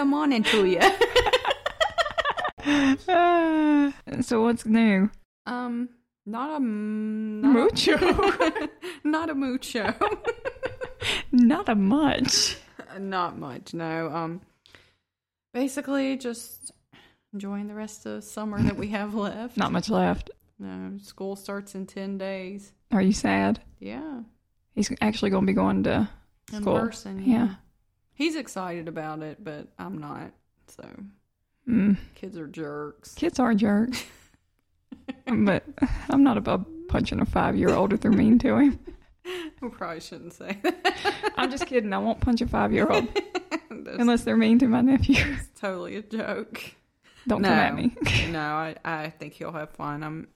Hello, governor. Top the morning to you. Uh, so what's new? um, not a m- not Mucho. A, not a mucho. Not a much. not much. No. Um, basically just enjoying the rest of summer that we have left. Not much left. No, school starts in ten days. Are you sad? Yeah, He's actually going to be going to in school. person. Yeah. Yeah. He's excited about it, but I'm not. So Mm. kids are jerks. Kids are jerks. but I'm not above punching a five year old if they're mean to him. I probably shouldn't say that. I'm just kidding. I won't punch a five year old unless they're mean to my nephew. It's totally a joke. Don't no, come at me. no, I, I think he'll have fun. I'm.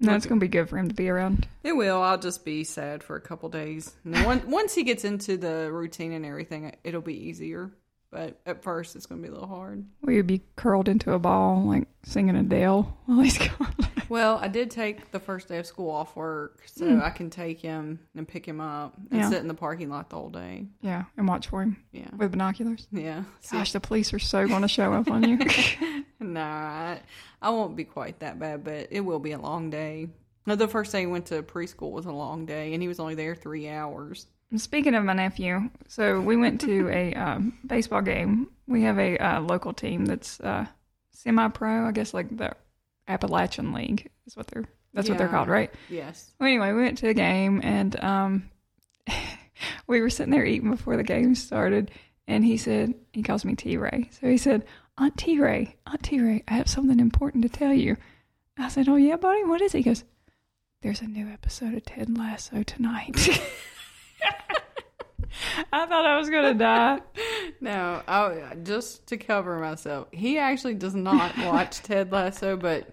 No, it's going to be good for him to be around. It will. I'll just be sad for a couple days. And then once once he gets into the routine and everything, it'll be easier. But at first, it's going to be a little hard. Will you be curled into a ball like singing Adele while he's gone? Well, I did take the first day of school off work, so Mm. I can take him and pick him up and Yeah. sit in the parking lot the whole day. yeah, and watch for him Yeah, with binoculars. yeah. Gosh, the police are so going to show up on you. no, I, I won't be quite that bad, but it will be a long day. No, the first day he went to preschool was a long day, and he was only there three hours. Speaking of my nephew, so we went to a um, baseball game. We have a uh, local team that's uh, semi-pro, I guess, like the Appalachian League is what they're that's what they're called, right? Yes. Well, anyway, we went to the game and um, we were sitting there eating before the game started, and he said he calls me T Ray, so he said, "Aunt T Ray, Aunt T Ray, I have something important to tell you." I said, "Oh yeah, buddy, what is it?" He goes, "There's a new episode of Ted Lasso tonight." I thought I was gonna die. No, I, just to cover myself, he actually does not watch Ted Lasso, but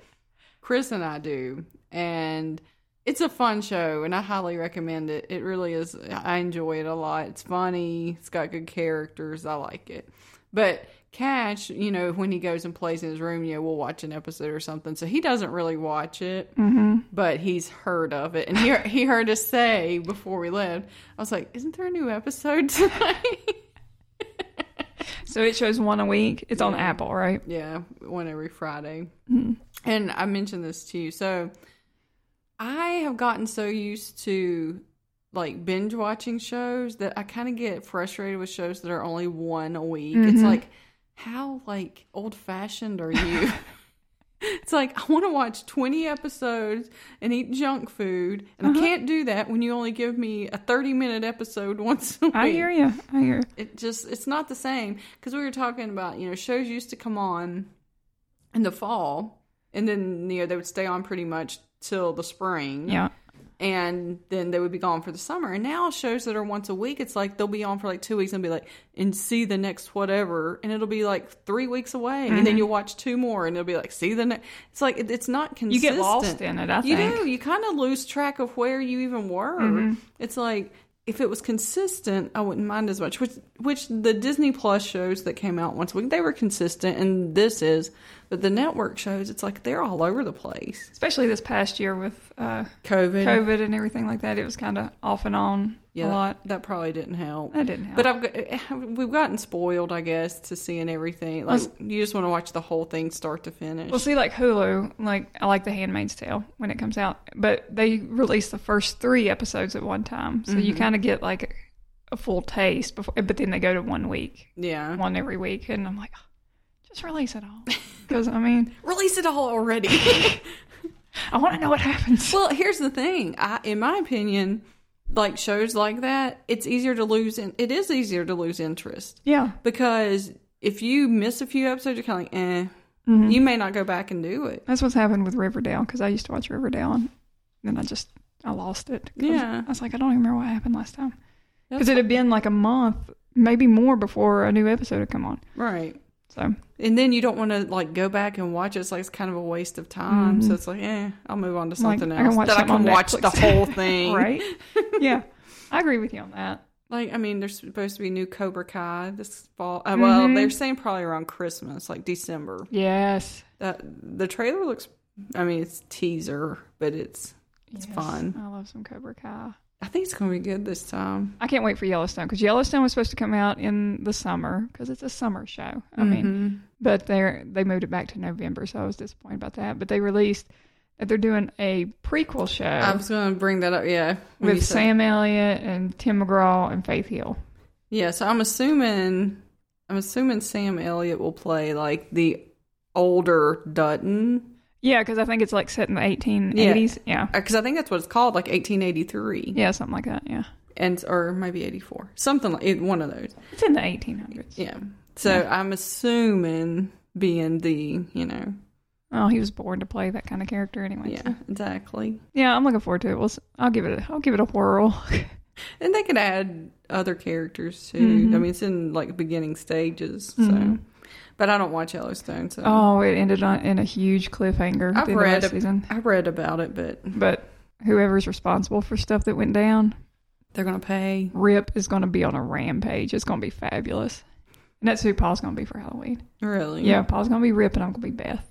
Chris and I do, and it's a fun show, and I highly recommend it. It really is. I enjoy it a lot. It's funny. It's got good characters. I like it. But Cash, you know, when he goes and plays in his room, you know, we'll watch an episode or something. So he doesn't really watch it, hmm but he's heard of it, and he he heard us say before we left. I was like, "Isn't there a new episode tonight?" So it shows one a week. It's on Apple, right? Yeah, one every Friday. Mhm. And I mentioned this to you. So I have gotten so used to like binge watching shows that I kind of get frustrated with shows that are only one a week. It's Mhm. like, how like old fashioned are you? it's like I want to watch 20 episodes and eat junk food, and Uh-huh. I can't do that when you only give me a 30 minute episode once a week I hear you. I hear. it just it's not the same because we were talking about you know shows used to come on in the fall and then you know they would stay on pretty much till the spring Yeah. And then they would be gone for the summer and now shows that are once a week it's like they'll be on for like two weeks and be like and see the next whatever and it'll be like three weeks away and then you'll watch two more and it'll be like see the next it's like it, it's not Mm-hmm. You get lost in it. I you think. do. You kind of lose track of where you even were. Mm-hmm. It's like if it was consistent, I wouldn't mind as much. Which, which the Disney Plus shows that came out once a week, they were consistent, and this is. But the network shows, it's like they're all over the place. especially this past year with uh, COVID, COVID and everything like that. It was kind of off and on yeah, a that- lot. That, probably didn't help. That didn't help. But I've got, we've gotten spoiled, I guess, to seeing everything. Like you just want to watch the whole thing start to finish. well, see, like Hulu, like I like The Handmaid's Tale when it comes out, but they release the first three episodes at one time, so Mm-hmm. you kind of get like a full taste before. But then they go to one week, yeah, one every week, and I'm like, just release it all because I mean, release it all already. I want to know what happens. Well, here's the thing. I, in my opinion, like shows like that, it's easier to lose. In, it is easier to lose interest Yeah, because if you miss a few episodes, you're kind of like, eh. Mm-hmm. You may not go back and do it. that's what's happened with Riverdale because I used to watch Riverdale and then I just I lost it. Yeah. I was like, I don't even remember what happened last time because it had been like a month, maybe more before a new episode had come on. right. So And then you don't want to like go back and watch it. It's like it's kind of a waste of time. So it's like, eh, I'll move on to Mm-hmm. Like, something I else that I something can watch the whole thing. right, yeah, I agree with you on that. Like, I mean, there's supposed to be new Cobra Kai this fall. Uh, well, Mhm. they're saying probably around Christmas, like December. Yes, That the trailer looks. I mean, it's teaser, but it's It's Yes. fun. I love some Cobra Kai. I think it's gonna be good this time. I can't wait for Yellowstone because Yellowstone was supposed to come out in the summer because it's a summer show. I mean, Mhm. but they they moved it back to November, so I was disappointed about that. But they released that they're doing a prequel show I was gonna bring that up. Yeah, with Sam Elliott and Tim McGraw and Faith Hill. Yeah, so I'm assuming I'm assuming Sam Elliott will play like the older Dutton Yeah, because I think it's like set in the 1880s. Yeah. because I think that's what it's called, like 1883, yeah, something like that. Yeah, and or maybe 84, something like one of those. it's in the 1800s. Yeah. So I'm assuming being the you know Oh, he was born to play that kind of character anyway. yeah so- exactly, yeah, I'm looking forward to it. We'll, I'll give it. A, I'll give it a whirl. and they could add other characters too. Mhm. I mean, it's in like beginning stages, so. Mhm. But I don't watch Yellowstone, so oh, it ended on in a huge cliffhanger. I've the read season. I read about it, but But whoever's responsible for stuff that went down, they're gonna pay. Rip is going to be on a rampage. It's going to be fabulous. And that's who Paul's going to be for Halloween. Really? Yeah, Paul's going to be Rip and I'm going to be Beth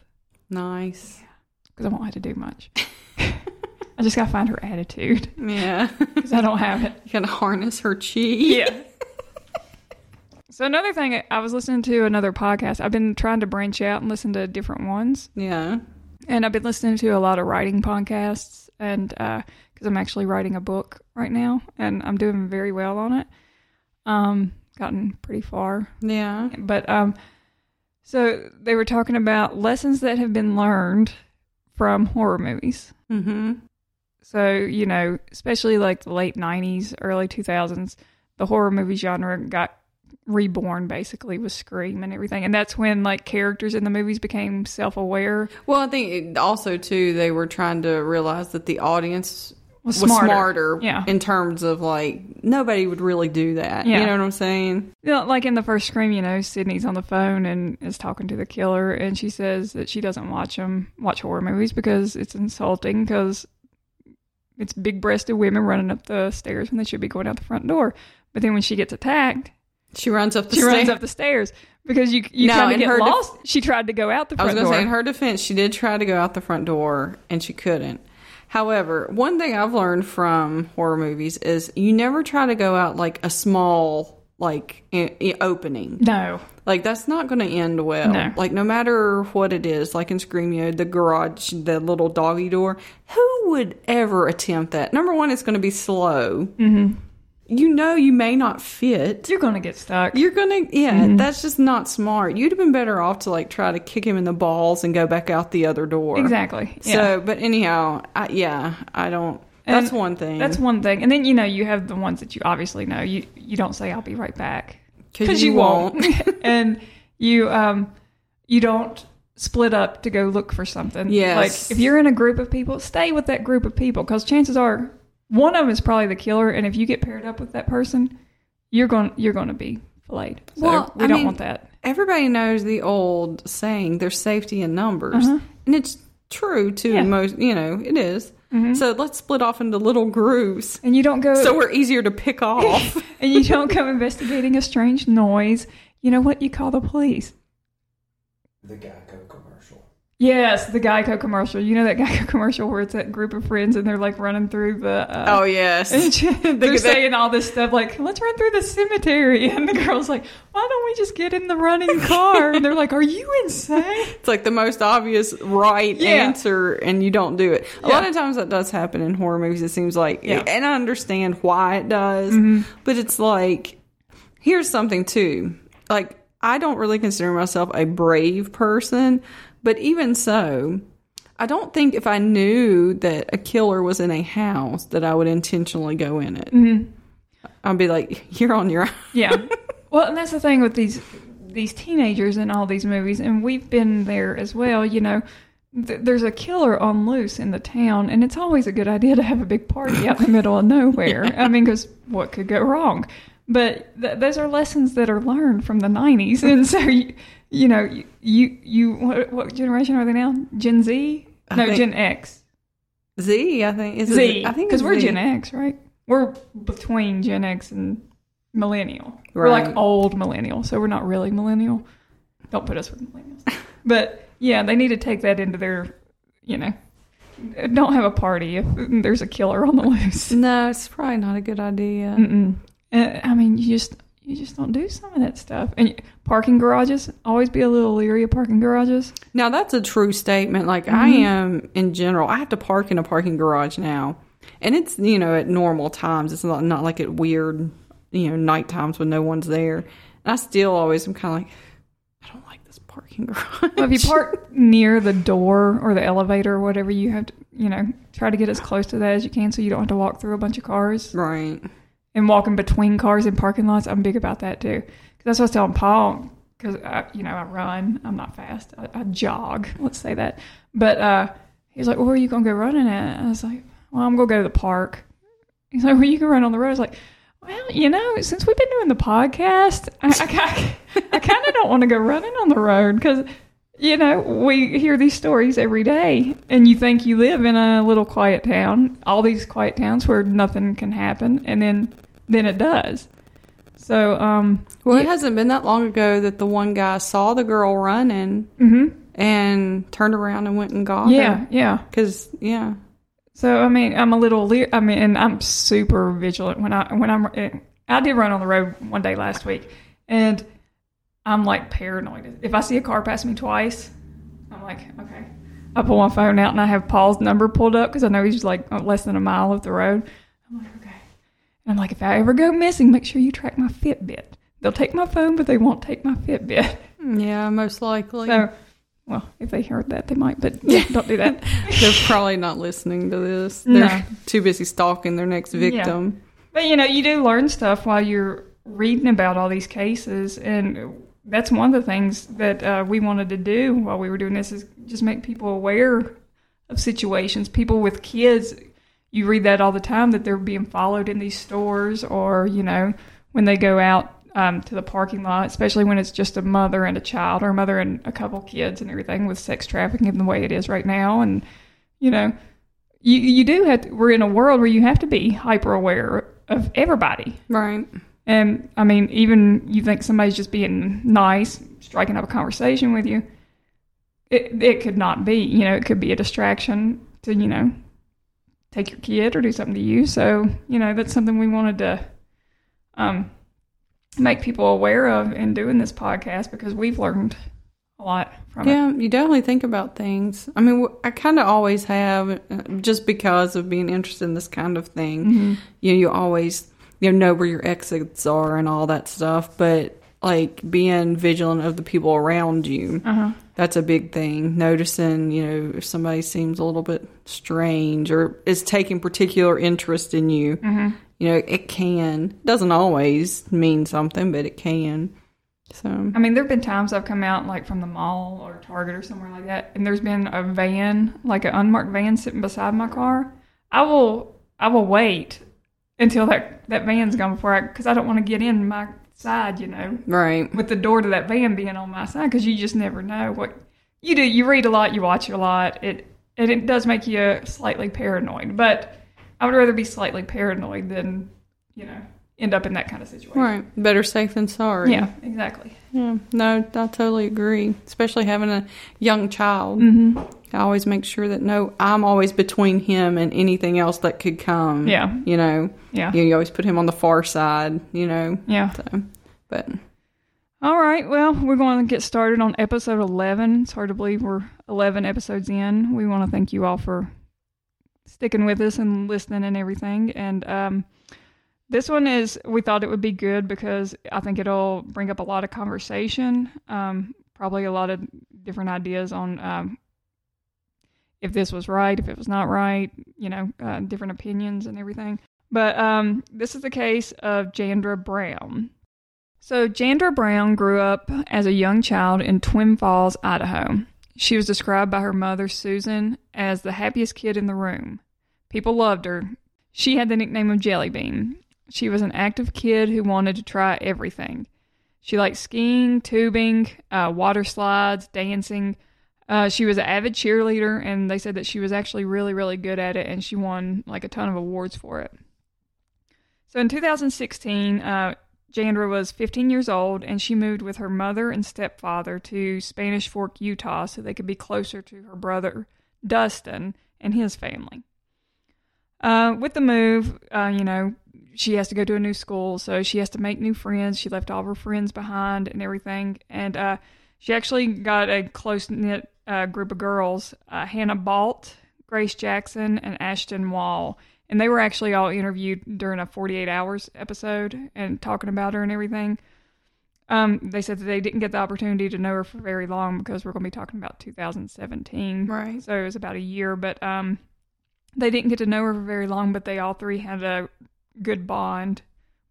Nice. because I won't have to do much. I just got to find her attitude Yeah. because I don't have it. you gotta harness her chi. So another thing, I was listening to another podcast. I've been trying to branch out and listen to different ones, Yeah. and I've been listening to a lot of writing podcasts, and because I'm actually writing a book right now, and I'm doing very well on it. Um, gotten pretty far, Yeah. but um, so they were talking about lessons that have been learned from horror movies. Mm-hmm. So, you know, especially like the late 90s, early 2000s, the horror movie genre got reborn basically with Scream and everything. And that's when like characters in the movies became self aware. Well, I think also too they were trying to realize that the audience Was was smarter. smarter, Yeah. in terms of like nobody would really do that. Yeah. You know what I'm saying? You know, like in the first Scream, you know, Sydney's on the phone and is talking to the killer, and she says that she doesn't watch them, watch horror movies because it's insulting because it's big breasted women running up the stairs when they should be going out the front door. But then when she gets attacked, She runs up the she runs stairs. up the stairs because you you No, kind of in get her def- lost. she tried to go out the front door. I was going to say, in her defense, she did try to go out the front door and she couldn't. However, one thing I've learned from horror movies is you never try to go out like a small like i- i- opening. no, Like that's not going to end well. No. Like no matter what it is, like in Scream, you know, the garage, the little doggy door. Who would ever attempt that? Number one, it's going to be slow. Mm-hmm. You know, you may not fit. you're gonna get stuck. You're gonna, yeah, Mm-hmm. that's just not smart. You'd have been better off to like try to kick him in the balls and go back out the other door. exactly. Yeah. So, but anyhow, I, yeah, I don't. That's one thing. That's one thing. And then you know you have the ones that you obviously know. You you don't say I'll be right back because you, won't. and you um you don't split up to go look for something. Yes. Like if you're in a group of people, stay with that group of people because chances are one of them is probably the killer, and if you get paired up with that person, you're going you're going to be filleted. So Well, we I don't mean- want that. Everybody knows the old saying, "There's safety in numbers," Uh-huh. and it's true to Yeah. most. You know, it is. So let's split off into little grooves, And you don't go so we're easier to pick off. and you don't go investigating a strange noise. You know what? You call the police. The Geico commercial. Yes, the Geico commercial. You know that Geico commercial where it's that group of friends and they're like running through the. Uh, oh yes, they're the- saying all this stuff like, "Let's run through the cemetery," and the girl's like, "Why don't we just get in the running car?" And they're like, "Are you insane?" it's like the most obvious right Yeah. answer, and you don't do it. A Yeah. lot of times that does happen in horror movies. It seems like, Yeah. Mm-hmm. and I understand why it does, but it's like, here's something too. Like, I don't really consider myself a brave person, but even so, I don't think if I knew that a killer was in a house that I would intentionally go in it. Mm-hmm. I'd be like, you're on your own. Yeah. Well, and that's the thing with these these teenagers in all these movies, and we've been there as well. You know, th- there's a killer on loose in the town, and it's always a good idea to have a big party out in the middle of nowhere. I mean, because what could go wrong? But th- those are lessons that are learned from the '90s, and so you, you know, you you, you what, what generation are they now? Gen Z? I No, Gen X. Z, I think. Is it- Z. I think because we're Z. Gen X, right? We're between Gen X and millennial. We're like old millennial, so we're not really millennial. Don't put us with millennials. but yeah, they need to take that into their, you know, don't have a party if there's a killer on the loose. No, it's probably not a good idea. Mm-mm. Uh, I mean, you just you just don't do some of that stuff. And parking garages, always be a little leery of parking garages. Now that's a true statement. Like I Mhm. am in general. I have to park in a parking garage now, and it's you know at normal times. It's not not like at weird you know night times when no one's there. And I still always am kind of like I don't like this parking garage. Well, if you park near the door or the elevator or whatever, you have to, you know, try to get as close to that as you can so you don't have to walk through a bunch of cars. right. And walking between cars in parking lots, I'm big about that too. that's what I was telling Paul, because, you know, I run. I'm not fast. I, I jog, let's say that. But uh, he's like, well, where are you to go running at? I was like, well, I'm to go to the park. He's like, well, you can run on the road. I was like, well, you know, since we've been doing the podcast, I, I, I kind of don't want to go running on the road because, you know, we hear these stories every day, and you think you live in a little quiet town, all these quiet towns where nothing can happen, and then then it does. So, um, Well, it hasn't been that long ago that the one guy saw the girl running hmm and turned around and went and got her. yeah, yeah. Because yeah, So I mean, I'm a little. Le- I mean, and I'm super vigilant when I when I'm. I did run on the road one day last week, and I'm like paranoid. If I see a car pass me twice, I'm like, okay. I pull my phone out and I have Paul's number pulled up because I know he's like uh, less than a mile up the road. I'm like, okay. And I'm like, if I ever go missing, make sure you track my Fitbit. They'll take my phone, but they won't take my Fitbit. Hmm, yeah, most likely. So, well, if they heard that, they might, but yeah, don't do that. They're probably not listening to this. They're too busy stalking their next victim. But you know, you do learn stuff while you're reading about all these cases, and that's one of the things that uh, we wanted to do while we were doing this is just make people aware of situations. People with kids, you read that all the time that they're being followed in these stores, or you know, when they go out um, to the parking lot, especially when it's just a mother and a child, or a mother and a couple kids, and everything with sex trafficking the way it is right now, and you know you you do have to, we're in a world where you have to be hyper aware of everybody. Right. And I mean, even you think somebody's just being nice, striking up a conversation with you, it it could not be. You know, it could be a distraction to you know take your kid or do something to you. So you know, that's something we wanted to um make people aware of in doing this podcast because we've learned a lot from it. Yeah, you definitely think about things. I mean, I kind of always have, uh, just because of being interested in this kind of thing. Mm-hmm. You know, you always you know, know where your exits are and all that stuff. But like being vigilant of the people around you, Uh huh. that's a big thing. Noticing, you know, if somebody seems a little bit strange or is taking particular interest in you. Mm-hmm. You know, it can doesn't always mean something, but it can. So I mean, there have been times I've come out like from the mall or Target or somewhere like that, and there's been a van, like an unmarked van, sitting beside my car. I will, I will wait until that that van's gone before I, because I don't want to get in my side, you know, right, with the door to that van being on my side, because you just never know what you do. You read a lot, you watch a lot. It and it does make you slightly paranoid, but I would rather be slightly paranoid than you know end up in that kind of situation. right. Better safe than sorry. Yeah, exactly. Yeah, no, I totally agree. Especially having a young child, Mm-hmm. I always make sure that no, I'm always between him and anything else that could come. Yeah. you know, Yeah. you, you always put him on the far side. You know, Yeah. so but All right. Well, we're going to get started on episode 11. It's hard to believe we're 11 episodes in. We want to thank you all for sticking with us and listening and everything. And um, this one is, we thought it would be good because I think it'll bring up a lot of conversation, um, probably a lot of different ideas on um, if this was right, if it was not right, you know, uh, different opinions and everything. But um, this is the case of Jandra Brown. So, Jandra Brown grew up as a young child in Twin Falls, Idaho. She was described by her mother, Susan, as the happiest kid in the room. People loved her. She had the nickname of Jelly Bean. She was an active kid who wanted to try everything. She liked skiing, tubing, uh, water slides, dancing. Uh, she was an avid cheerleader, and they said that she was actually really, really good at it, and she won like a ton of awards for it. So in 2016, uh, Jandra was 15 years old and she moved with her mother and stepfather to Spanish Fork, Utah, so they could be closer to her brother Dustin and his family. Uh, with the move, uh, you know, she has to go to a new school, so she has to make new friends. She left all her friends behind and everything. And uh, she actually got a close knit uh, group of girls uh, Hannah Balt, Grace Jackson, and Ashton Wall. And they were actually all interviewed during a 48 Hours episode and talking about her and everything. Um, they said that they didn't get the opportunity to know her for very long because we're going to be talking about 2017. Right. So it was about a year, but um, they didn't get to know her for very long, but they all three had a good bond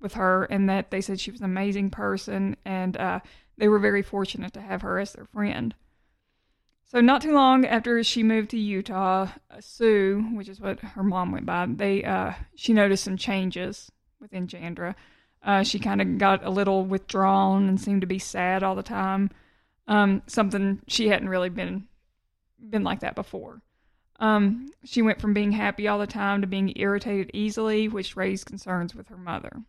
with her, and that they said she was an amazing person, and uh, they were very fortunate to have her as their friend. So not too long after she moved to Utah, uh, Sue, which is what her mom went by, they uh, she noticed some changes within Jandra. Uh, she kind of got a little withdrawn and seemed to be sad all the time. Um, something she hadn't really been been like that before. Um, she went from being happy all the time to being irritated easily, which raised concerns with her mother.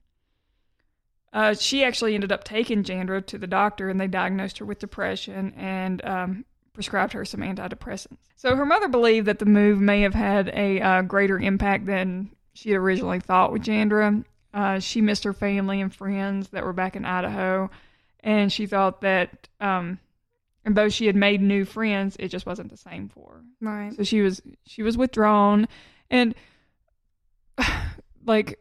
Uh, she actually ended up taking Jandra to the doctor, and they diagnosed her with depression and um, prescribed her some antidepressants. So her mother believed that the move may have had a uh, greater impact than she had originally thought with Jandra. Uh, she missed her family and friends that were back in Idaho, and she thought that um, and though she had made new friends, it just wasn't the same for her. Right. So she was she was withdrawn, and like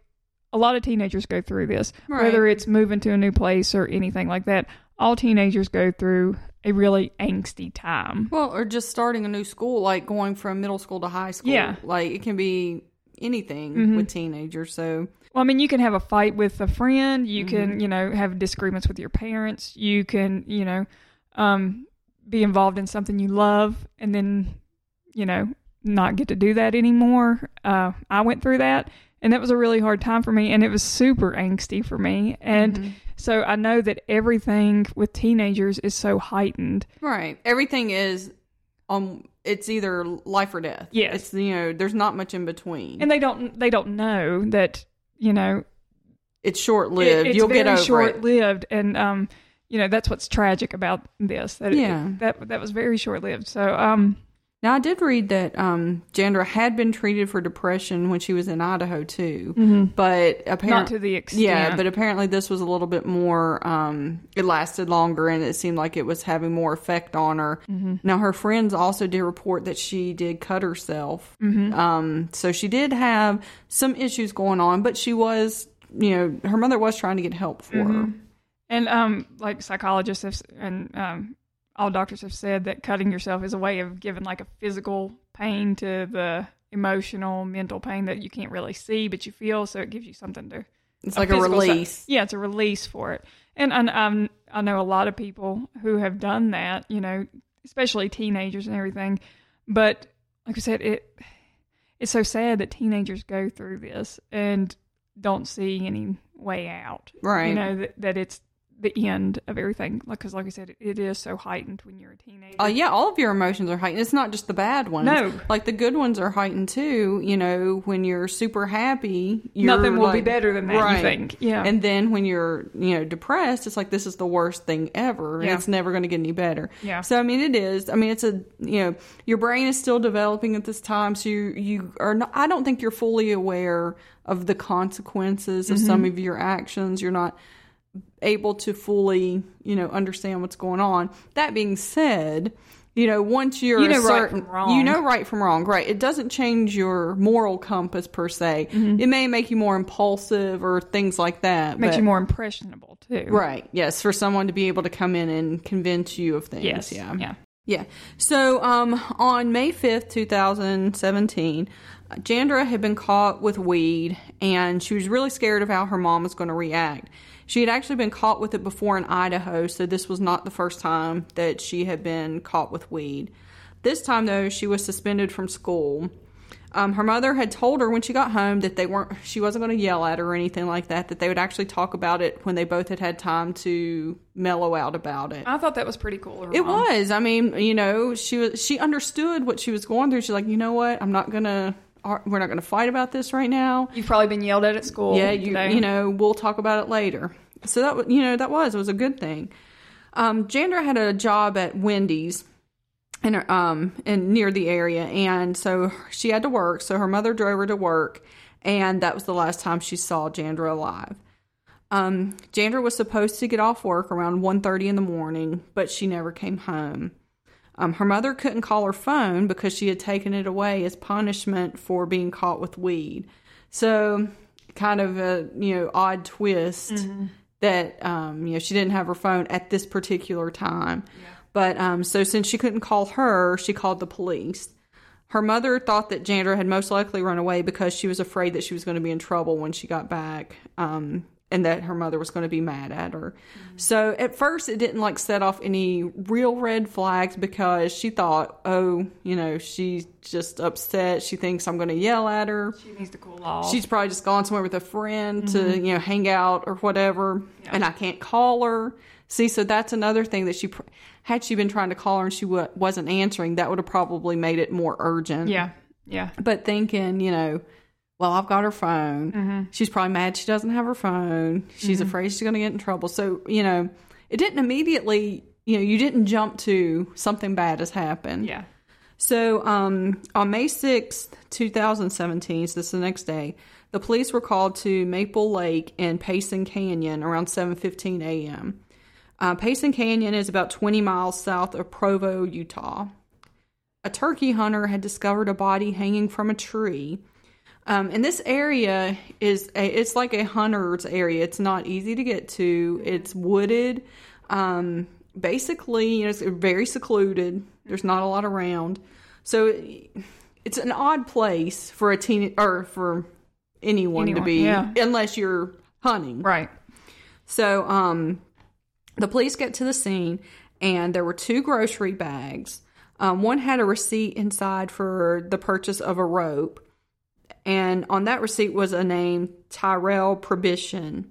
a lot of teenagers go through this, Right. whether it's moving to a new place or anything like that. All teenagers go through a really angsty time. Well, or just starting a new school, like going from middle school to high school. Yeah. Like it can be anything Mhm. with teenagers. So Well, I mean, you can have a fight with a friend. You Mm-hmm. can, you know, have disagreements with your parents. You can, you know, um, be involved in something you love, and then, you know, not get to do that anymore. Uh, I went through that, and that was a really hard time for me, and it was super angsty for me. And Mm-hmm. So I know that everything with teenagers is so heightened. right, everything is um, it's either life or death. Yes. it's you know, there's not much in between. and they don't they don't know that you know it's short lived. It- You'll very get over short lived, and um, you know that's what's tragic about this. That it- Yeah. that that was very short lived. So um, Now, I did read that um, Jandra had been treated for depression when she was in Idaho too, but apparently Mm-hmm. not to the extent. Yeah, but apparently this was a little bit more. Um, it lasted longer, and it seemed like it was having more effect on her. Mm-hmm. Now, her friends also did report that she did cut herself. Mm-hmm. Um, so she did have some issues going on, but she was, you know, her mother was trying to get help for Mm-hmm. her. and um, like psychologists have, and um, all doctors have said that cutting yourself is a way of giving like a physical pain to the emotional, mental pain that you can't really see but you feel. So it gives you something to It's like a physical si- release. yeah, it's a release for it. And, and um, I know a lot of people who have done that, you know, especially teenagers and everything. But like I said, it it's so sad that teenagers go through this and don't see any way out. Right. You know that, that it's the end of everything. Because, like I said, it, it is so heightened when you're a teenager. Uh, yeah, all of your emotions are heightened. It's not just the bad ones. No. like the good ones are heightened too. You know, when you're super happy, you're Nothing will be better than that. You think? Yeah. And then when you're, you know, depressed, it's like this is the worst thing ever, and it's never going to get any better. Yeah. So I mean, it is. I mean, it's a, you know, your brain is still developing at this time, so you you are not. I don't think you're fully aware of the consequences of Mm-hmm. some of your actions. You're not able to fully, you know, understand what's going on. That being said, you know, once you're You know right certain, from wrong. you know right from wrong, right? It doesn't change your moral compass per se. Mm-hmm. It may make you more impulsive or things like that. Makes but- you more impressionable too. right. Yes, for someone to be able to come in and convince you of things. Yes. Yeah. Yeah. Yeah. So um, on May 5th, 2017, uh, Jandra had been caught with weed and she was really scared of how her mom was going to react. She had actually been caught with it before in Idaho, so this was not the first time that she had been caught with weed. This time, though, she was suspended from school. Um, her mother had told her when she got home that they weren't, she wasn't going to yell at her or anything like that. That they would actually talk about it when they both had had time to mellow out about it. I thought that was pretty cool. It mom. was. I mean, you know, she was. She understood what she was going through. She's like, you know what? I'm not gonna. Ar- We're not gonna fight about this right now. You've probably been yelled at at school. yeah, you. today. You know, we'll talk about it later. So that was, you know, that was. It was a good thing. Um, Jandra had a job at Wendy's, in her, um in near the area and so she had to work so her mother drove her to work and that was the last time she saw Jandra alive. Um Jandra was supposed to get off work around 1:30 in the morning but she never came home. Um, her mother couldn't call her phone because she had taken it away as punishment for being caught with weed. So, kind of a you know odd twist that um, you know she didn't have her phone at this particular time. But um, so since she couldn't call her, she called the police. Her mother thought that Jandra had most likely run away because she was afraid that she was going to be in trouble when she got back, um, and that her mother was going to be mad at her. So at first, it didn't like set off any real red flags because she thought, oh, you know, she's just upset. She thinks I'm going to yell at her. She needs to cool off. She's probably just gone somewhere with a friend to, mm-hmm. you know, hang out or whatever, and I can't call her. See, so that's another thing that she, pr- had she been trying to call her and she w- wasn't answering, that would have probably made it more urgent. yeah, yeah, But thinking, you know, well, I've got her phone. She's probably mad she doesn't have her phone. She's afraid she's going to get in trouble. So, you know, it didn't immediately, you know, you didn't jump to something bad has happened. yeah. So um, on May 6th, 2017, so this is the next day, the police were called to Maple Lake in Payson Canyon around 7.15 a.m. Uh, Payson Canyon is about 20 miles south of Provo, Utah. A turkey hunter had discovered a body hanging from a tree. Um, and this area is a, it's like a hunter's area. It's not easy to get to. It's wooded. Um, basically, you know, it's very secluded. There's not a lot around, so it's an odd place for a teen or for anyone, to be, yeah. unless you're hunting. Right. So, um, the police get to the scene, and there were two grocery bags. Um, one had a receipt inside for the purchase of a rope, and on that receipt was a name Tyrell Prohibition.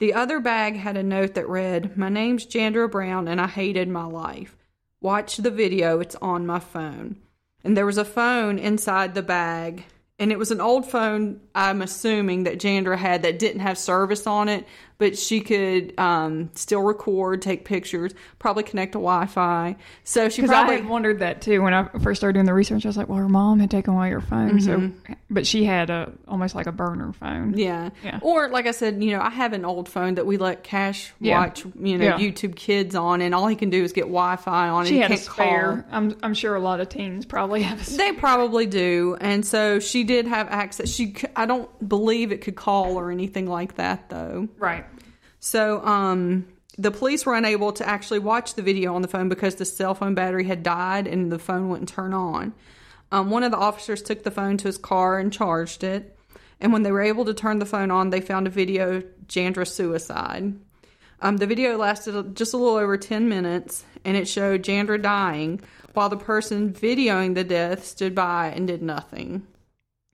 The other bag had a note that read, My name's Jandra Brown, and I hated my life. Watch the video, it's on my phone. And there was a phone inside the bag, and it was an old phone, I'm assuming, that Jandra had that didn't have service on it, but she could um, still record, take pictures, probably connect to Wi Fi. So she I probably. had wondered that too when I first started doing the research. I was like, well, her mom had taken away her phone, so but she had a almost like a burner phone. Yeah. Yeah. Or like I said, you know, I have an old phone that we let Cash Yeah. watch, you know, Yeah. YouTube Kids on, and all he can do is get Wi-Fi on. She and had a spare. Call. I'm I'm sure a lot of teens probably have a spare. They probably do, and so she did have access. She, I don't believe it could call or anything like that, though. Right. So, um, the police were unable to actually watch the video on the phone because the cell phone battery had died and the phone wouldn't turn on. Um, one of the officers took the phone to his car and charged it. And when they were able to turn the phone on, they found a video of Jandra's suicide. Um, the video lasted just a little over 10 minutes and it showed Jandra dying while the person videoing the death stood by and did nothing.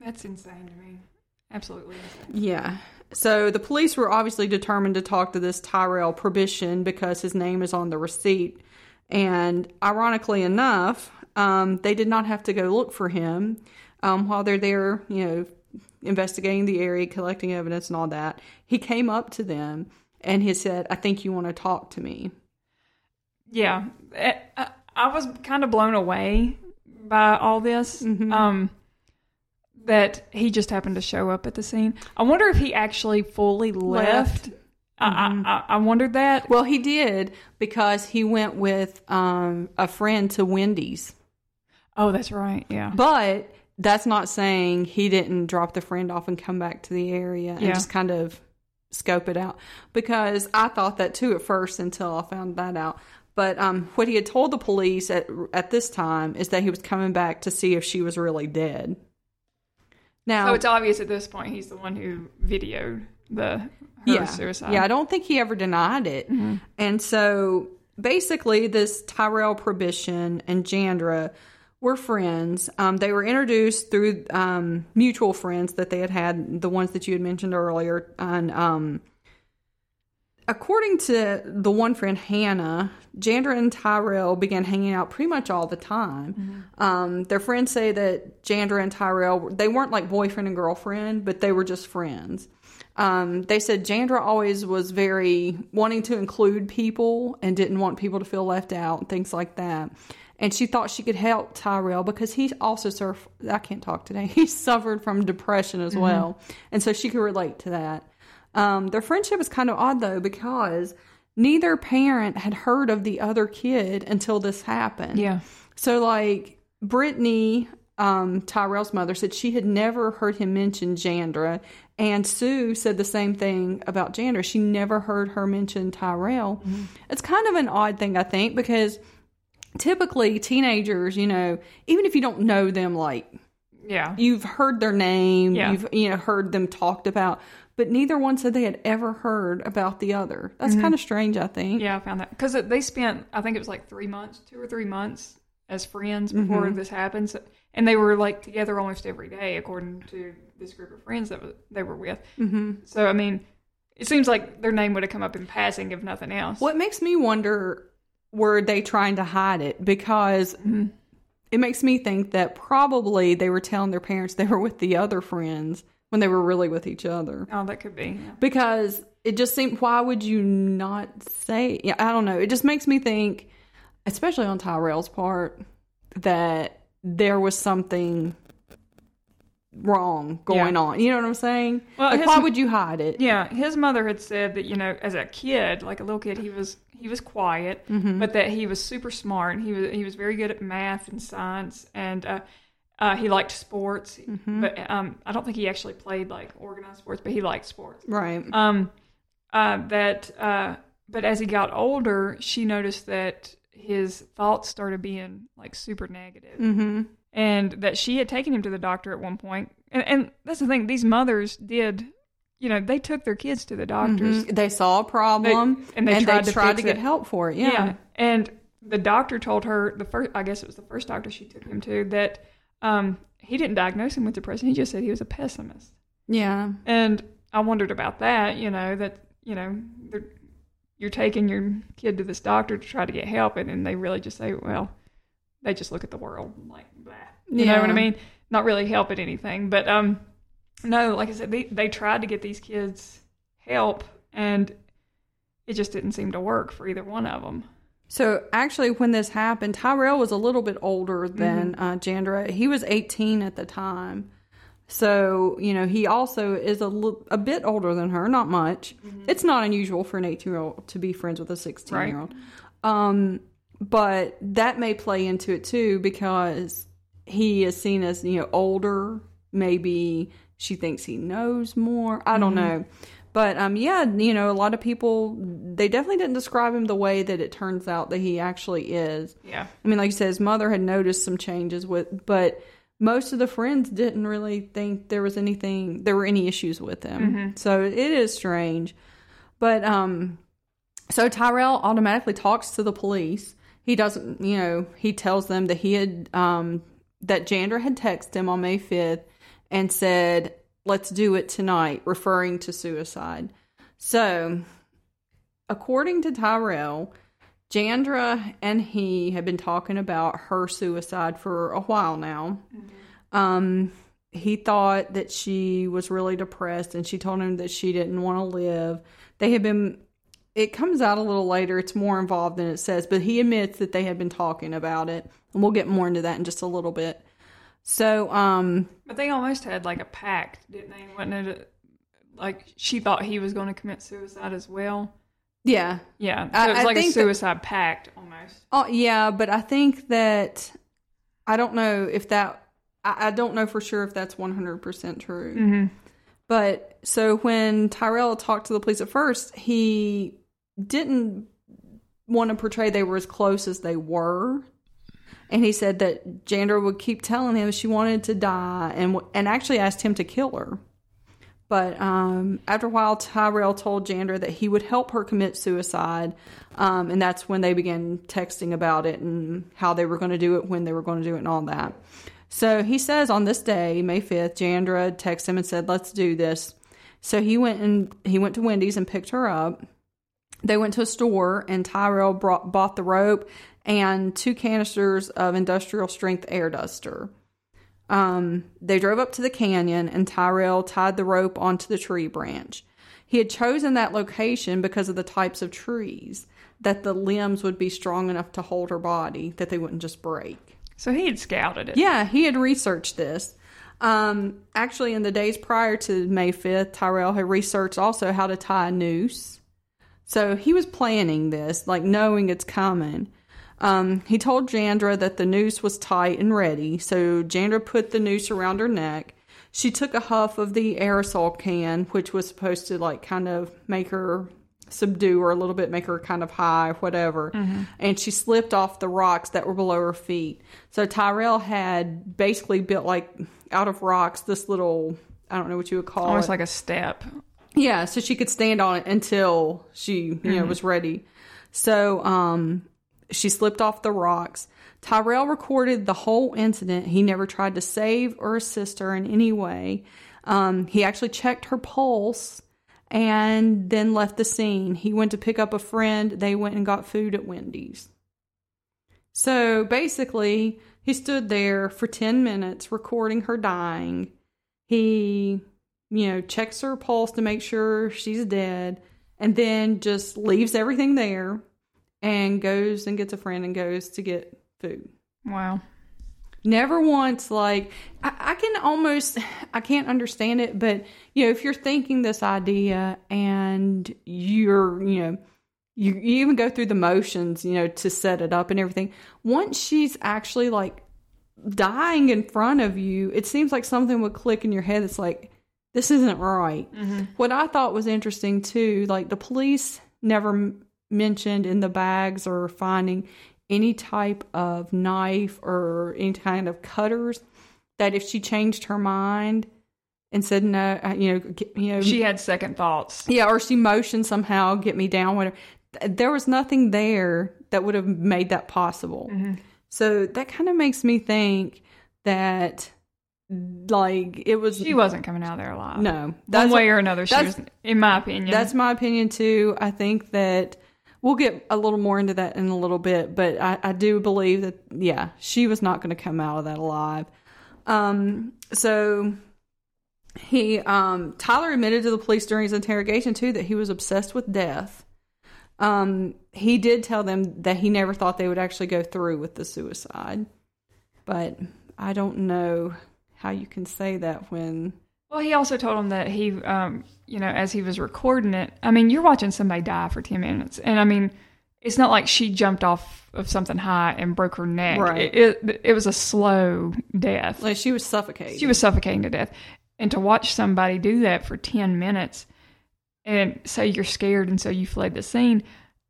That's insane to me. Absolutely insane. Yeah. So the police were obviously determined to talk to this Tyrell Prohibition because his name is on the receipt. And ironically enough, um, they did not have to go look for him um, while they're there, you know, investigating the area, collecting evidence, and all that. He came up to them and he said, I think you want to talk to me. Yeah, Eh, I, was kind of blown away by all this. Um, that he just happened to show up at the scene. I wonder if he actually fully left. I, I, I, I wondered that. Well, he did because he went with um, a friend to Wendy's. Oh, that's right. Yeah. But that's not saying he didn't drop the friend off and come back to the area and Yeah. just kind of scope it out. Because I thought that too at first until I found that out. But um, what he had told the police at at this time is that he was coming back to see if she was really dead. Now, So it's obvious at this point he's the one who videoed the her yeah, suicide. yeah, I don't think he ever denied it. And so basically, this Tyrell Prohibition and Jandra were friends. Um, they were introduced through um, mutual friends that they had had, the ones that you had mentioned earlier. And um, according to the one friend, Hannah, Jandra and Tyrell began hanging out pretty much all the time. Um, their friends say that Jandra and Tyrell, they weren't like boyfriend and girlfriend, but they were just friends. Um, they said Jandra always was very wanting to include people and didn't want people to feel left out and things like that. and she thought she could help Tyrell because he also surf. I can't talk today. He suffered from depression as well, and so she could relate to that. Um, their friendship is kind of odd though because neither parent had heard of the other kid until this happened. Yeah. So like Brittany, um, Tyrell's mother said she had never heard him mention Jandra, and Sue said the same thing about Jandra. She never heard her mention Tyrell. It's kind of an odd thing, I think, because typically teenagers, you know, even if you don't know them, like Yeah. you've heard their name, Yeah. you've you know heard them talked about, but neither one said they had ever heard about the other. That's mm-hmm. kind of strange, I think. Yeah, I found that because they spent, I think it was like three months, two or three months as friends before mm-hmm. this happens, and they were like together almost every day, according to this group of friends that they were with. Mm-hmm. So, I mean, it seems like their name would have come up in passing, if nothing else. What makes me wonder were they trying to hide it? Because mm-hmm. it makes me think that probably they were telling their parents they were with the other friends when they were really with each other. Oh, that could be. Yeah. Because it just seemed, why would you not say? Yeah, I don't know. It just makes me think, especially on Tyrell's part, that there was something wrong going Yeah. on. You know what I'm saying? Well, like, his- why would you hide it? Yeah, his mother had said that you know, as a kid, like a little kid, he was he was quiet, but that he was super smart. He was he was very good at math and science, and uh, uh, he liked sports. But um, I don't think he actually played like organized sports, but he liked sports. Right. Um, uh, that uh, but as he got older, she noticed that his thoughts started being like super negative Mm-hmm. and that she had taken him to the doctor at one point. And, and that's the thing; these mothers did, you know, they took their kids to the doctors. Mhm. They saw a problem They- and they tried to tried to get help for it. Yeah. and the doctor told her the first. I guess it was the first doctor she took him to that um, he didn't diagnose him with depression. He just said he was a pessimist. Yeah. And I wondered about that. You know that you know you're taking your kid to this doctor to try to get help, and then they really just say, well, they just look at the world like that. You know what I mean? Not really help at anything. But um, no, like I said, they they tried to get these kids help, and it just didn't seem to work for either one of them. So actually, when this happened, Tyrell was a little bit older than Mm-hmm. uh, Jandra. He was 18 at the time. So, you know, he also is a, a bit older than her, not much. It's not unusual for an 18 year old to be friends with a 16 year old. Um, but that may play into it too because he is seen as, you know, older. Maybe she thinks he knows more. I don't know. But um, yeah, you know, a lot of people they definitely didn't describe him the way that it turns out that he actually is. Yeah. I mean, like you said, his mother had noticed some changes with, but most of the friends didn't really think there was anything, there were any issues with him. So it is strange. But um, so Tyrell automatically talks to the police. He doesn't, you know, he tells them that he had, um, that Jandra had texted him on May 5th and said, let's do it tonight, referring to suicide. So, according to Tyrell, Jandra and he had been talking about her suicide for a while now. Um, he thought that she was really depressed and she told him that she didn't want to live. They had been, it comes out a little later, it's more involved than it says, but he admits that they had been talking about it. And we'll get more into that in just a little bit. So, um, But they almost had like a pact, didn't they? Wasn't it? a- like she thought he was going to commit suicide as well. yeah, Yeah, so I- it was like a think that- suicide pact almost. Oh yeah, but I think that I don't know if that I, I don't know for sure if that's one hundred percent true. Mm-hmm. But so when Tyrell talked to the police at first, he didn't want to portray they were as close as they were. And he said that Jandra would keep telling him she wanted to die and and actually asked him to kill her. But um, after a while, Tyrell told Jandra that he would help her commit suicide. Um, and that's when they began texting about it and how they were going to do it, when they were going to do it, and all that. So he says on this day, May 5th, Jandra texted him and said, Let's do this. So he went and he went to Wendy's and picked her up. They went to a store and Tyrell brought, bought the rope and two canisters of industrial strength air duster. Um, they drove up to the canyon and Tyrell tied the rope onto the tree branch. He had chosen that location because of the types of trees that the limbs would be strong enough to hold her body, that they wouldn't just break. So he had scouted it. Yeah, he had researched this. Um, actually, in the days prior to May 5th, Tyrell had researched also how to tie a noose. So he was planning this, like knowing it's coming. Um, he told Jandra that the noose was tight and ready. So Jandra put the noose around her neck. She took a huff of the aerosol can, which was supposed to like kind of make her subdue her a little bit, make her kind of high, whatever. And she slipped off the rocks that were below her feet. So Tyrell had basically built like out of rocks this little I don't know what you would call Almost it. like a step. Yeah, so she could stand on it until she, you know, was ready. So, um, she slipped off the rocks. Tyrell recorded the whole incident. He never tried to save or assist her in any way. Um, he actually checked her pulse and then left the scene. He went to pick up a friend. They went and got food at Wendy's. So basically, he stood there for 10 minutes recording her dying. He, you know, checks her pulse to make sure she's dead and then just leaves everything there and goes and gets a friend and goes to get food. Wow. Never once like I, I can almost I can't understand it, but you know, if you're thinking this idea and you're, you know, you, you even go through the motions, you know, to set it up and everything. Once she's actually like dying in front of you, it seems like something would click in your head. It's like, this isn't right. Mm-hmm. What I thought was interesting too, like the police never mentioned in the bags or finding any type of knife or any kind of cutters. That if she changed her mind and said no, uh, you know, you know, She had second thoughts. yeah, or she motioned somehow, get me down, whatever. Th- There was nothing there that would have made that possible. So that kind of makes me think that, like, it was She wasn't coming out of there alive. no One way or another, she was, in my opinion. that's my opinion too. I think that we'll get a little more into that in a little bit, but I, I do believe that yeah, she was not going to come out of that alive. Um, so he um Tyler admitted to the police during his interrogation too that he was obsessed with death. Um, he did tell them that he never thought they would actually go through with the suicide, but I don't know how you can say that when Well, he also told him that he, um, you know, as he was recording it, I mean, you're watching somebody die for 10 minutes. And I mean, it's not like she jumped off of something high and broke her neck. Right. It, it, it was a slow death. like she was suffocating. She was suffocating to death. And to watch somebody do that for 10 minutes and say you're scared and so you fled the scene,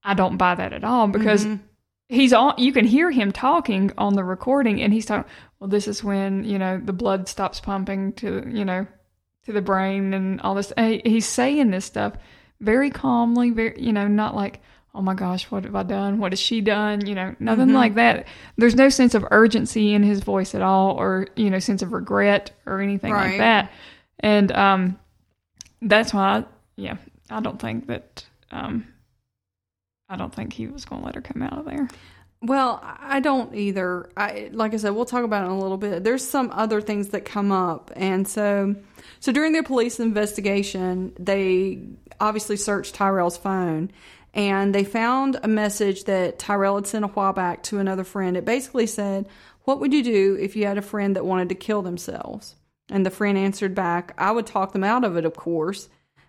I don't buy that at all because mm-hmm. he's on, you can hear him talking on the recording and he's talking, well, this is when, you know, the blood stops pumping to, you know, to the brain and all this. And he's saying this stuff very calmly, very, you know, not like, oh my gosh, what have I done? What has she done? You know, nothing like that. There's no sense of urgency in his voice at all or, you know, sense of regret or anything Right. like that. And um, that's why, I, yeah, I don't think that, um, I don't think he was going to let her come out of there. Well, I don't either. I like I said, we'll talk about it in a little bit. There's some other things that come up, and so so during their police investigation, they obviously searched Tyrell's phone, and they found a message that Tyrell had sent a while back to another friend. It basically said, "What would you do if you had a friend that wanted to kill themselves?" And the friend answered back, "I would talk them out of it, of course."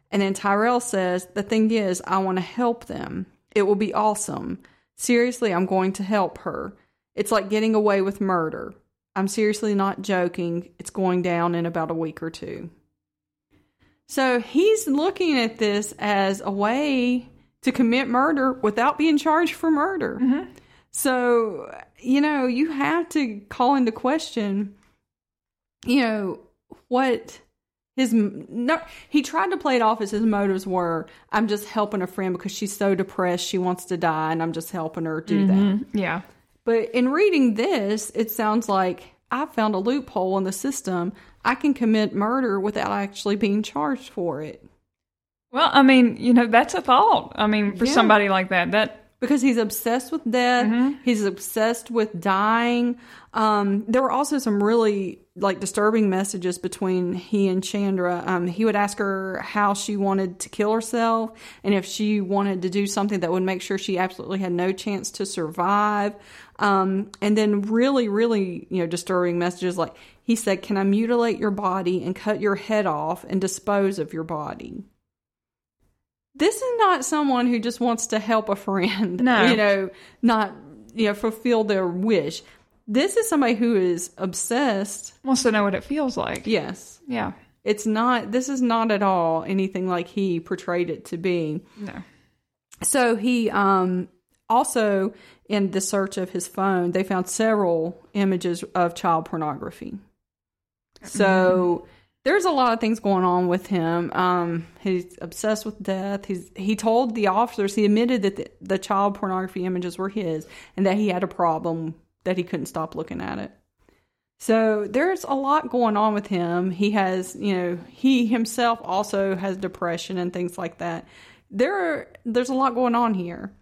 And then Tyrell says, The thing is, I want to help them. It will be awesome. Seriously, I'm going to help her. It's like getting away with murder. I'm seriously not joking. It's going down in about a week or two. So he's looking at this as a way to commit murder without being charged for murder. Mm-hmm. So, you know, you have to call into question, you know, what his no he tried to play it off as his motives were i'm just helping a friend because she's so depressed she wants to die and i'm just helping her do that mm-hmm. Yeah. but in reading this it sounds like i found a loophole in the system i can commit murder without actually being charged for it Well, I mean, you know, that's a thought. I mean, for Yeah. somebody like that, that because he's obsessed with death. He's obsessed with dying. Um, there were also some really like disturbing messages between he and Jandra. Um, he would ask her how she wanted to kill herself and if she wanted to do something that would make sure she absolutely had no chance to survive. Um, and then really, really, you know, disturbing messages like he said, "Can I mutilate your body and cut your head off and dispose of your body?" this is not someone who just wants to help a friend. No. You know, not, you know, fulfill their wish. This is somebody who is obsessed. Wants to know what it feels like. Yes. Yeah. It's not, this is not at all anything like he portrayed it to be. No. So he, um, also in the search of his phone, they found several images of child pornography. So there's a lot of things going on with him. Um, he's obsessed with death. He's he told the officers he admitted that the, the child pornography images were his and that he had a problem that he couldn't stop looking at it. So there's a lot going on with him. He has, you know, he himself also has depression and things like that. There are, there's a lot going on here.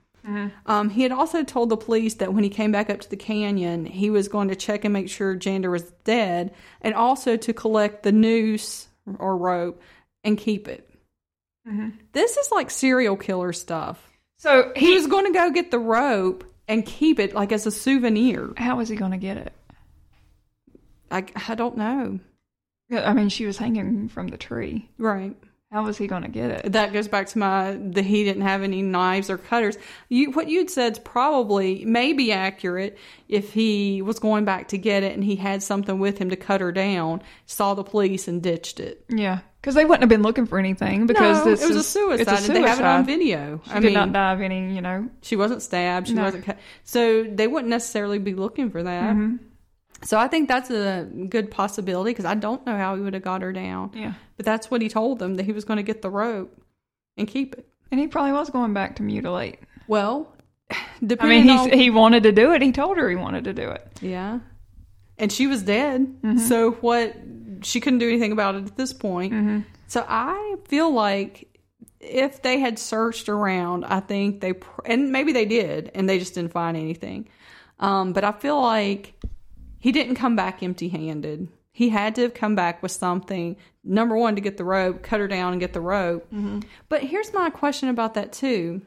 Um, he had also told the police that when he came back up to the canyon, he was going to check and make sure Jandra was dead, and also to collect the noose or rope and keep it. This is like serial killer stuff. So He he was going to go get the rope and keep it like as a souvenir. how was he going to get it? I, I don't know. I mean, she was hanging from the tree. Right. How was he going to get it? That goes back to my the he didn't have any knives or cutters. You what you'd said's probably maybe accurate if he was going back to get it and he had something with him to cut her down, saw the police and ditched it. Yeah, because they wouldn't have been looking for anything because no, this it was is a suicide. It's a suicide. They have it on video. She I did mean, not die of any, you know. she wasn't stabbed. She No. wasn't cut. So they wouldn't necessarily be looking for that. Mm-hmm. So I think that's a good possibility because I don't know how he would have got her down. Yeah, But that's what he told them that he was going to get the rope and keep it. and he probably was going back to mutilate. Well, I depending mean, on he he wanted to do it. He told her he wanted to do it. yeah, and she was dead. Mm-hmm. So what? She couldn't do anything about it at this point. Mm-hmm. So I feel like if they had searched around, I think they pr- and maybe they did, and they just didn't find anything. Um, but I feel like he didn't come back empty-handed. He had to have come back with something. Number one, to get the rope, cut her down, and get the rope. Mm-hmm. But here's my question about that too.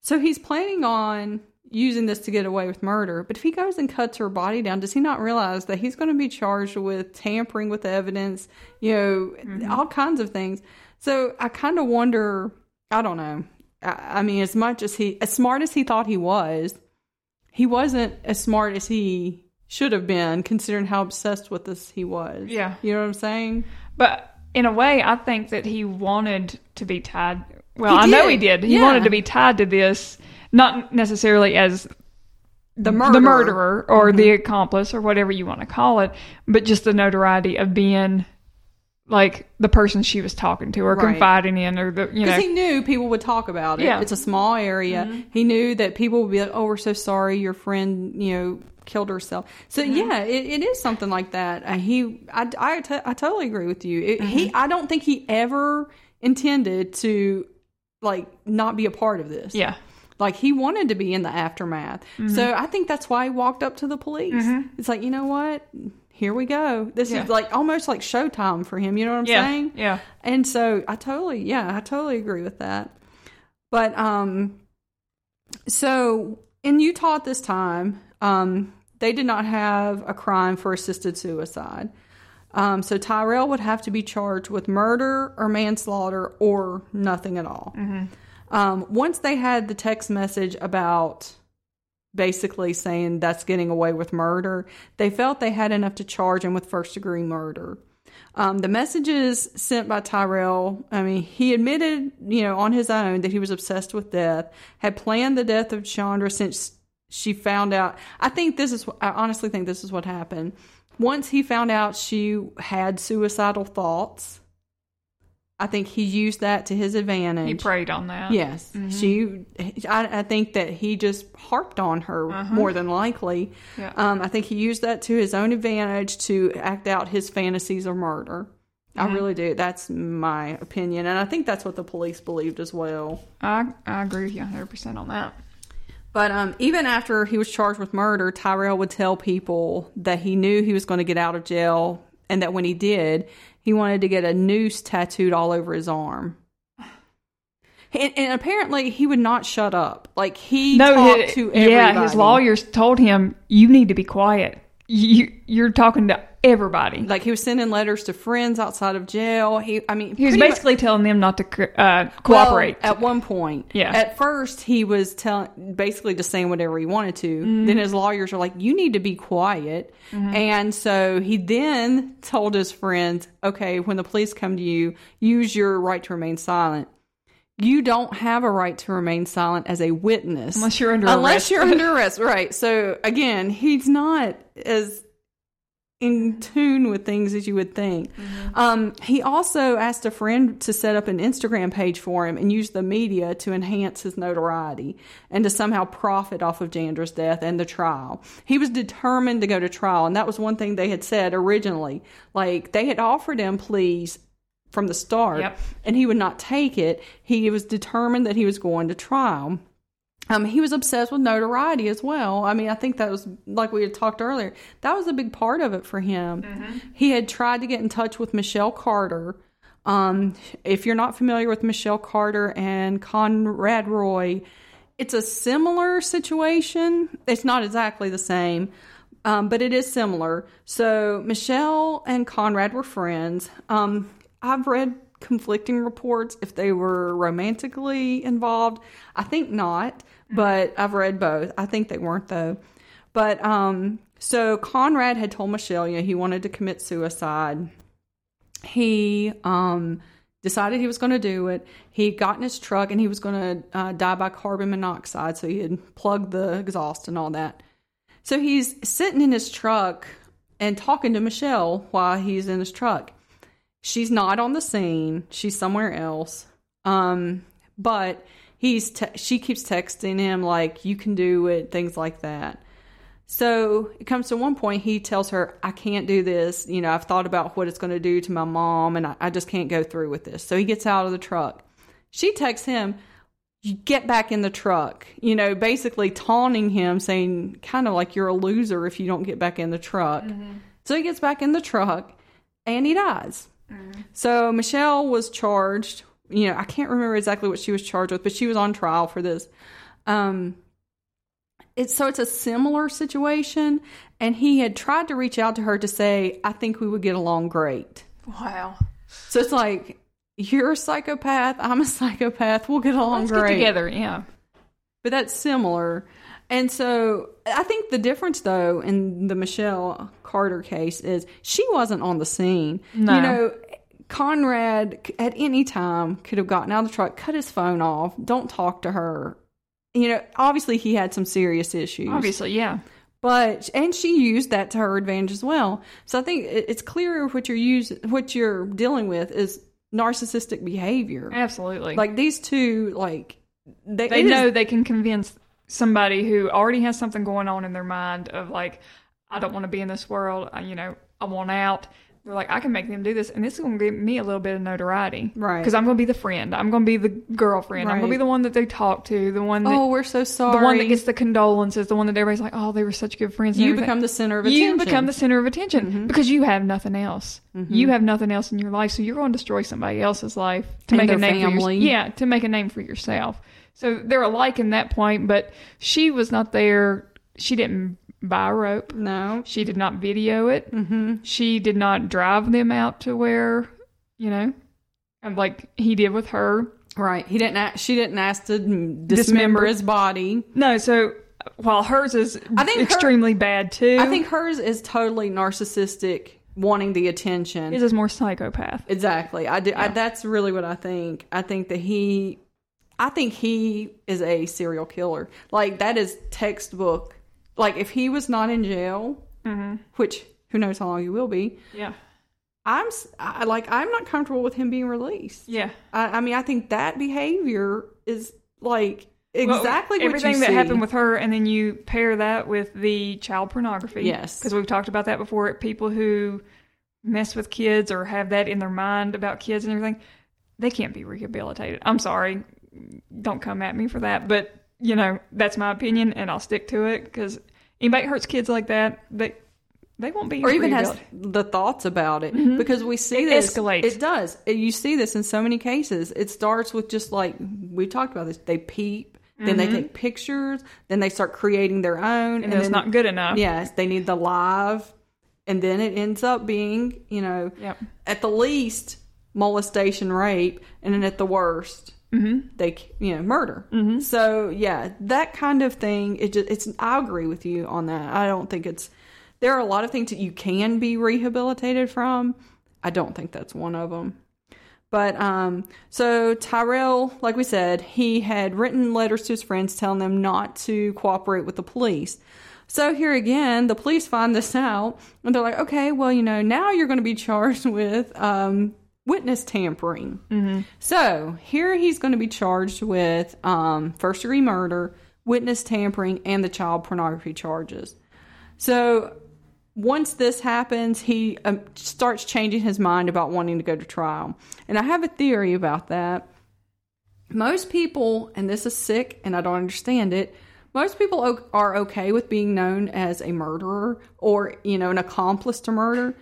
So he's planning on using this to get away with murder, but if he goes and cuts her body down, does he not realize that he's going to be charged with tampering with evidence, you know, mm-hmm. all kinds of things? So I kind of wonder, I don't know. I, I mean, as much as he, as smart as he thought he was, he wasn't as smart as he should have been, considering how obsessed with this he was. Yeah. You know what I'm saying? But in a way, I think that he wanted to be tied. Well, I know he did. He yeah. wanted to be tied to this, not necessarily as The the murderer. Mm-hmm. or the accomplice or whatever you want to call it, but just the notoriety of being like the person she was talking to or Right. confiding in or the you know Because he knew people would talk about it. Yeah. Mm-hmm. It's a small area. He knew that people would be like, "Oh, we're so sorry, your friend, you know, killed herself." So Mm-hmm. yeah, it, it is something like that. Uh, he, I, I, t- I totally agree with you. It, Mm-hmm. He, I don't think he ever intended to like not be a part of this. yeah Like he wanted to be in the aftermath. Mm-hmm. So I think that's why he walked up to the police. It's like, you know what? Here we go. This Yeah. is like almost like showtime for him. You know what I'm yeah saying? yeah And so I totally, yeah, I totally agree with that. But um, so in Utah at this time, um, they did not have a crime for assisted suicide. Um, so Tyrell would have to be charged with murder or manslaughter or nothing at all. Um, once they had the text message about basically saying that's getting away with murder, they felt they had enough to charge him with first degree murder. Um, the messages sent by Tyrell, I mean, he admitted, you know, on his own that he was obsessed with death, had planned the death of Jandra since she found out. I think this is, I honestly think this is what happened. Once he found out she had suicidal thoughts, I think he used that to his advantage. he preyed on that Yes, mm-hmm. she. I, I think that he just harped on her uh-huh. more than likely. Yeah. Um, I think he used that to his own advantage to act out his fantasies of murder. I mm-hmm. really do. That's my opinion, and I think that's what the police believed as well. I, I agree with you 100% on that But um, even after he was charged with murder, Tyrell would tell people that he knew he was going to get out of jail, and that when he did, he wanted to get a noose tattooed all over his arm. And, and apparently, he would not shut up. Like he talked hi- to everybody. yeah, his lawyers told him, "You need to be quiet. You, you're talking to everybody." Like he was sending letters to friends outside of jail. He, I mean, He was basically telling them not to uh, Well, cooperate. at one point. Yeah. At first, he was telling, basically just saying whatever he wanted to. Mm-hmm. Then his lawyers are like, "You need to be quiet." And so he then told his friends, "Okay, when the police come to you, use your right to remain silent." You don't have a right to remain silent as a witness Unless you're under unless arrest. you're under arrest, right? So again, he's not as in tune with things as you would think. Um, he also asked a friend to set up an Instagram page for him and use the media to enhance his notoriety and to somehow profit off of Jandra's death and the trial. He was determined to go to trial, and that was one thing they had said originally. Like they had offered him pleas from the start, Yep. and he would not take it. He was determined that he was going to trial. Um, he was obsessed with notoriety as well. I mean, I think that was like we had talked earlier. That was a big part of it for him. He had tried to get in touch with Michelle Carter. Um, if you're not familiar with Michelle Carter and Conrad Roy, it's a similar situation. It's not exactly the same, um, but it is similar. So Michelle and Conrad were friends. Um, I've read conflicting reports if they were romantically involved. I think not, but I've read both. I think they weren't though. But um, so Conrad had told Michelle, know, he wanted to commit suicide. He um decided he was going to do it. He got in his truck and he was going to uh, die by carbon monoxide. So he had plugged the exhaust and all that. So he's sitting in his truck and talking to Michelle while he's in his truck. She's not on the scene. She's somewhere else. Um, but he's te- she keeps texting him like you can do it, things like that. So it comes to one point he tells her, I can't do this. You know, I've thought about what it's going to do to my mom and I, I just can't go through with this. So he gets out of the truck. She texts him, you get back in the truck, you know, basically taunting him, saying kind of like you're a loser if you don't get back in the truck. Mm-hmm. So he gets back in the truck and he dies. Mm. So Michelle was charged. You know, I can't remember exactly what she was charged with, but she was on trial for this. Um, it's so it's a similar situation, and he had tried to reach out to her to say, "I think we would get along great." wow. So it's like you're a psychopath, I'm a psychopath, we'll get along Let's great get together. Yeah. but that's similar. And so I think the difference, though, in the Michelle Carter case is she wasn't on the scene. No. You know, Conrad at any time could have gotten out of the truck, cut his phone off, don't talk to her. You know, obviously he had some serious issues. Obviously, yeah. But and she used that to her advantage as well. So I think it's clear what you're use what you're dealing with is narcissistic behavior. Absolutely. Like these two, like they, they it is- know they can convince somebody who already has something going on in their mind of like, I don't want to be in this world. I, you know, I want out. They're like, I can make them do this, and this is going to give me a little bit of notoriety, Right. Because I'm going to be the friend. I'm going to be the girlfriend. I'm going to be the one that they talk to, the one that Oh, we're so sorry. the one that gets the condolences, the one that everybody's like, oh, they were such good friends. and you everything. become the center of you attention. become the center of attention Mm-hmm. because you have nothing else. You have nothing else in your life, so you're going to destroy somebody else's life to And make a name for family. yourself. Yeah, to make a name for yourself. So they're alike in that point, but she was not there. She didn't buy a rope. no. She did not video it. Mm-hmm. She did not drive them out to where, you know, like he did with her. Right. He didn't. Ask, she didn't ask to dismember, Dismember. his body. No, so while hers is I think her- extremely bad too, I think hers is totally narcissistic, wanting the attention. his is more psychopath. Exactly. I do. I, that's really what I think. I think that he, I think he is a serial killer. Like that is textbook. Like if he was not in jail, hmm which who knows how long he will be. Yeah, I'm I, like I'm not comfortable with him being released. yeah. I, I mean, I think that behavior is like Well, exactly what everything that see. happened with her, and then you pair that with the child pornography. Yes. because we've talked about that before. People who mess with kids or have that in their mind about kids and everything, they can't be rehabilitated. I'm sorry, don't come at me for that, but you know, that's my opinion, and I'll stick to it because anybody hurts kids like that, they they won't be or even has the thoughts about it mm-hmm. because we see It this escalates. It does. You see this in so many cases. It starts with just like we talked about this. They peep, then they mm-hmm. take pictures, then they start creating their own, and it's then, not good enough. Yes, they need the live, and then it ends up being you know Yep. at the least molestation, rape, and then at the worst. Mm-hmm. They, you know, murder. Mm-hmm. So yeah, that kind of thing. It just, it's. I agree with you on that. I don't think it's. There are a lot of things that you can be rehabilitated from. I don't think that's one of them. But um, so Tyrell, like we said, he had written letters to his friends telling them not to cooperate with the police. So here again, the police find this out and they're like, okay, well, you know, now you're going to be charged with um, witness tampering. Mm-hmm. So here he's going to be charged with um, first degree murder, witness tampering, and the child pornography charges. So once this happens, he um, starts changing his mind about wanting to go to trial. And I have a theory about that. Most people, and this is sick and I don't understand it, most people are okay with being known as a murderer or, you know, an accomplice to murder,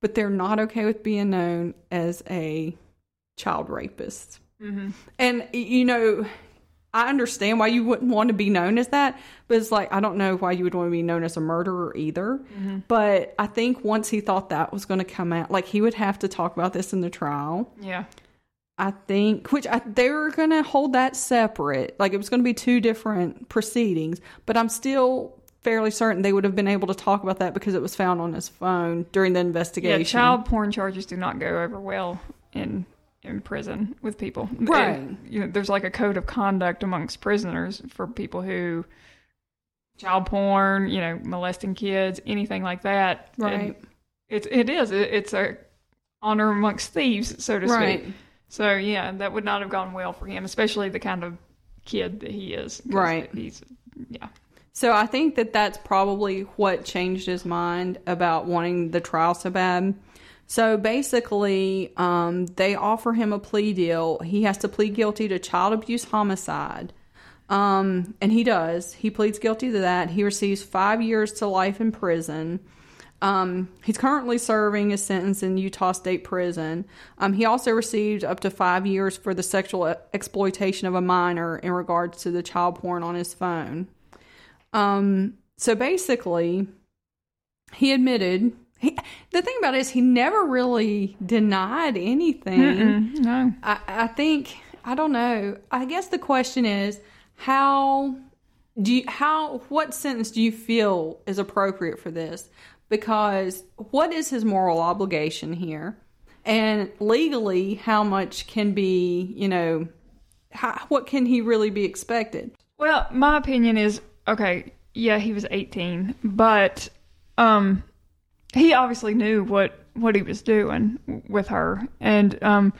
but they're not okay with being known as a child rapist. Mm-hmm. And, you know, I understand why you wouldn't want to be known as that, but it's like I don't know why you would want to be known as a murderer either. Mm-hmm. But I think once he thought that was going to come out, like he would have to talk about this in the trial. Yeah. I think, which I, they were going to hold that separate, like it was going to be two different proceedings. But I'm still fairly certain they would have been able to talk about that because it was found on his phone during the investigation. Yeah, child porn charges do not go over well in in prison with people. Right. And, you know, there's like a code of conduct amongst prisoners for people who child porn, you know, molesting kids, anything like that. Right. And It's it is it, it's a honor amongst thieves, so to Right. speak. So yeah, that would not have gone well for him, especially the kind of kid that he is. Right. He's yeah. So I think that that's probably what changed his mind about wanting the trial so bad. So basically, um, they offer him a plea deal. He has to plead guilty to child abuse homicide. Um, and he does. He pleads guilty to that. He receives five years to life in prison. Um, he's currently serving a sentence in Utah State Prison. Um, he also received up to five years for the sexual exploitation of a minor in regards to the child porn on his phone. Um, so basically, he admitted. He, the thing about it is, he never really denied anything. Mm, no. I, I think I don't know. I guess the question is how do you how what sentence do you feel is appropriate for this? Because what is his moral obligation here? And legally, how much can be, you know, how, what can he really be expected? Well, my opinion is okay. Yeah, he was 18, but um, he obviously knew what what he was doing with her, and um,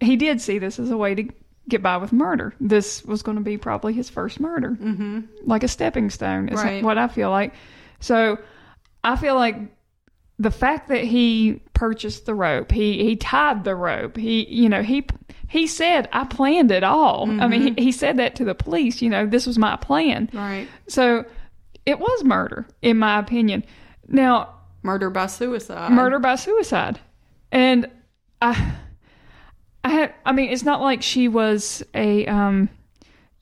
he did see this as a way to get by with murder. This was going to be probably his first murder, mm-hmm. like a stepping stone. Is Right. what I feel like. So, I feel like the fact that he purchased the rope, he he tied the rope, he you know he he said I planned it all. I mean, he, he said that to the police. You know, this was my plan. Right. So it was murder, in my opinion. Now, Murder by suicide. murder by suicide, and I, I had, I mean, it's not like she was a, um,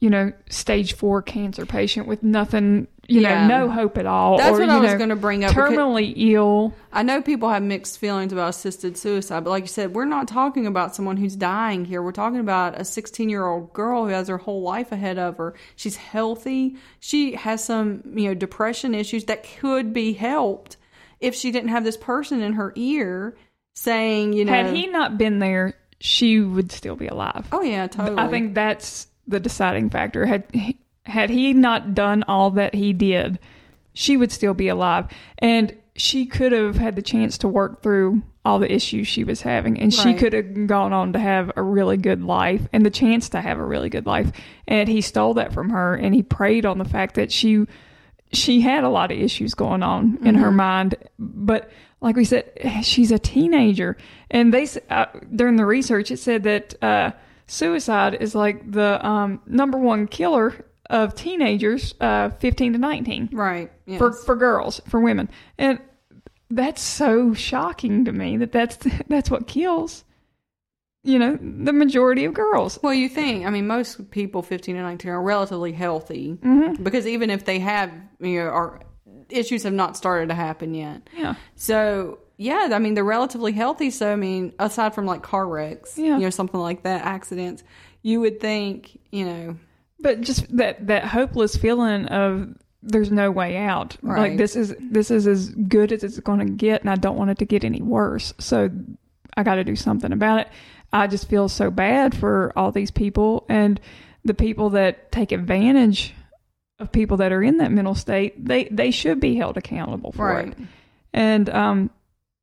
you know, stage four cancer patient with nothing, you Yeah. know, no hope at all. That's or, what I was gonna bring up, Terminally ill. I know people have mixed feelings about assisted suicide, but like you said, we're not talking about someone who's dying here. We're talking about a 16 year old girl who has her whole life ahead of her. She's healthy. She has some, you know, depression issues that could be helped if she didn't have this person in her ear saying, you know, Had he not been there, she would still be alive. oh yeah, totally. I think that's the deciding factor. Had he, had he not done all that he did, she would still be alive, and she could have had the chance to work through all the issues she was having, and she could have gone on to have a really good life and the chance to have a really good life. And he stole that from her, and he preyed on the fact that she she had a lot of issues going on in her mind. But like we said she's a teenager. And they uh, during the research it said that uh, suicide is like the um, number one killer of teenagers, uh, 15 to 19 Right. Yes. for for girls, for women, and that's so shocking to me that that's that's what kills, you know, the majority of girls. well, you think? I mean, most people 15 and 19 are relatively healthy Mm-hmm. because even if they have, you know, are issues have not started to happen yet. Yeah, So yeah, I mean they're relatively healthy. So I mean, aside from like car wrecks, Yeah. you know, something like that, accidents, you would think, you know, but just that that hopeless feeling of there's no way out. Like this is this is as good as it's going to get, and I don't want it to get any worse. So I got to do something about it. I just feel so bad for all these people and the people that take advantage of people that are in that mental state. They they should be held accountable for right. it. And um,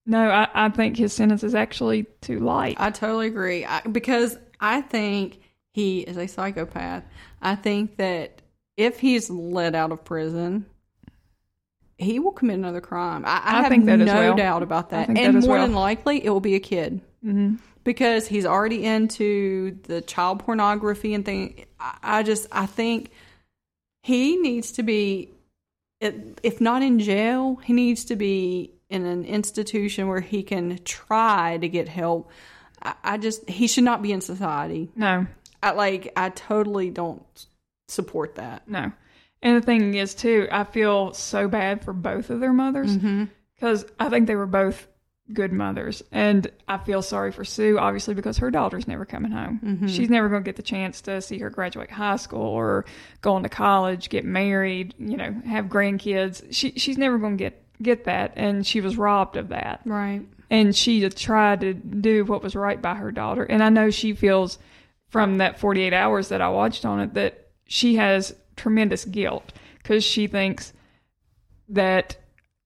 no, I, I think his sentence is actually too light. I totally agree I, because I think he is a psychopath. I think that if he's let out of prison, he will commit another crime. I, I, I have think that no as well. doubt about that. And that more well. than likely, it will be a kid hmm because he's already into the child pornography and thing. I, I just I think he needs to be, if not in jail, he needs to be in an institution where he can try to get help. I just he should not be in society. No, I like I totally don't support that. no. And the thing is, too, I feel so bad for both of their mothers Mm-hmm. because I think they were both good mothers. And I feel sorry for Sue, obviously, because her daughter's never coming home. Mm-hmm. She's never going to get the chance to see her graduate high school or go on to college, get married, you know, have grandkids. She she's never going to get get that, and she was robbed of that. Right. and she tried to do what was right by her daughter. And I know she feels from that 48 hours that I watched on it that she has tremendous guilt because she thinks that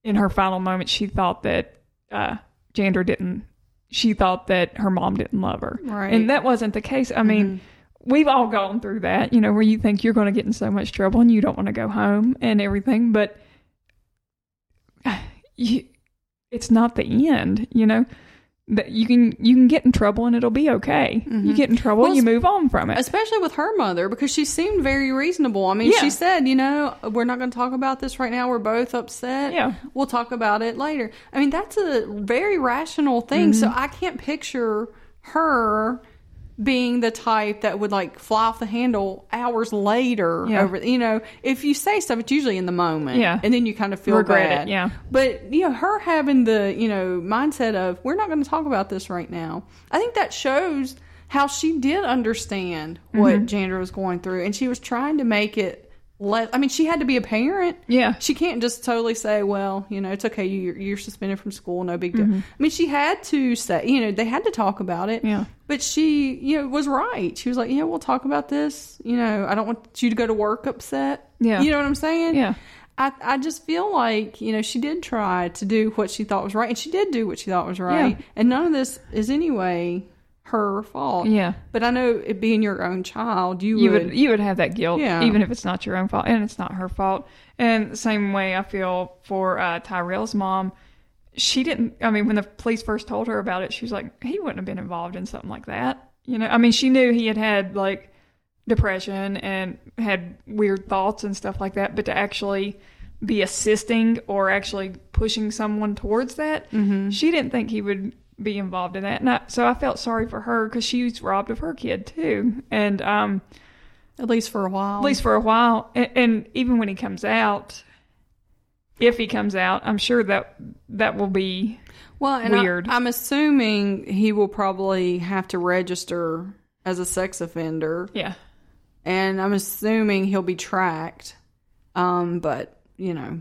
in her final moment she thought that uh, Jandra didn't. She thought that her mom didn't love her, Right. and that wasn't the case. I mean. We've all gone through that, you know, where you think you're going to get in so much trouble and you don't want to go home and everything, but you, it's not the end, you know. That you can you can get in trouble and it'll be okay. You get in trouble Well, and you move on from it. Especially with her mother, because she seemed very reasonable. I mean, Yeah. she said, you know, we're not going to talk about this right now. We're both upset. Yeah. We'll talk about it later. I mean, that's a very rational thing. So Mm-hmm. I can't picture her being the type that would like fly off the handle hours later Yeah. over you know if you say stuff it's usually in the moment Yeah. and then you kind of feel Regret it, yeah. but you know her having the you know mindset of we're not going to talk about this right now i think that shows how she did understand what Mm-hmm. Jandra was going through and she was trying to make it less i mean she had to be a parent Yeah. she can't just totally say well you know it's okay you're, you're suspended from school no big deal Mm-hmm. i mean she had to say you know they had to talk about it Yeah. but she you know was right she was like yeah we'll talk about this you know i don't want you to go to work upset Yeah. you know what i'm saying Yeah. I, I just feel like you know she did try to do what she thought was right, and she did do what she thought was right, Yeah. and none of this is anyway her fault. Yeah. But I know it being your own child, you, you would, would you would have that guilt Yeah. even if it's not your own fault and it's not her fault and the same way i feel for uh, tyrell's mom she didn't i mean when the police first told her about it she was like he wouldn't have been involved in something like that you know i mean she knew he had had like depression and had weird thoughts and stuff like that but to actually be assisting or actually pushing someone towards that she didn't think he would be involved in that and I, so i felt sorry for her because she was robbed of her kid too and um at least for a while. at least for a while. And, and even when he comes out, if he comes out, I'm sure that that will be well, and I- weird. I'm assuming he will probably have to register as a sex offender, yeah, and I'm assuming he'll be tracked. Um, but you know,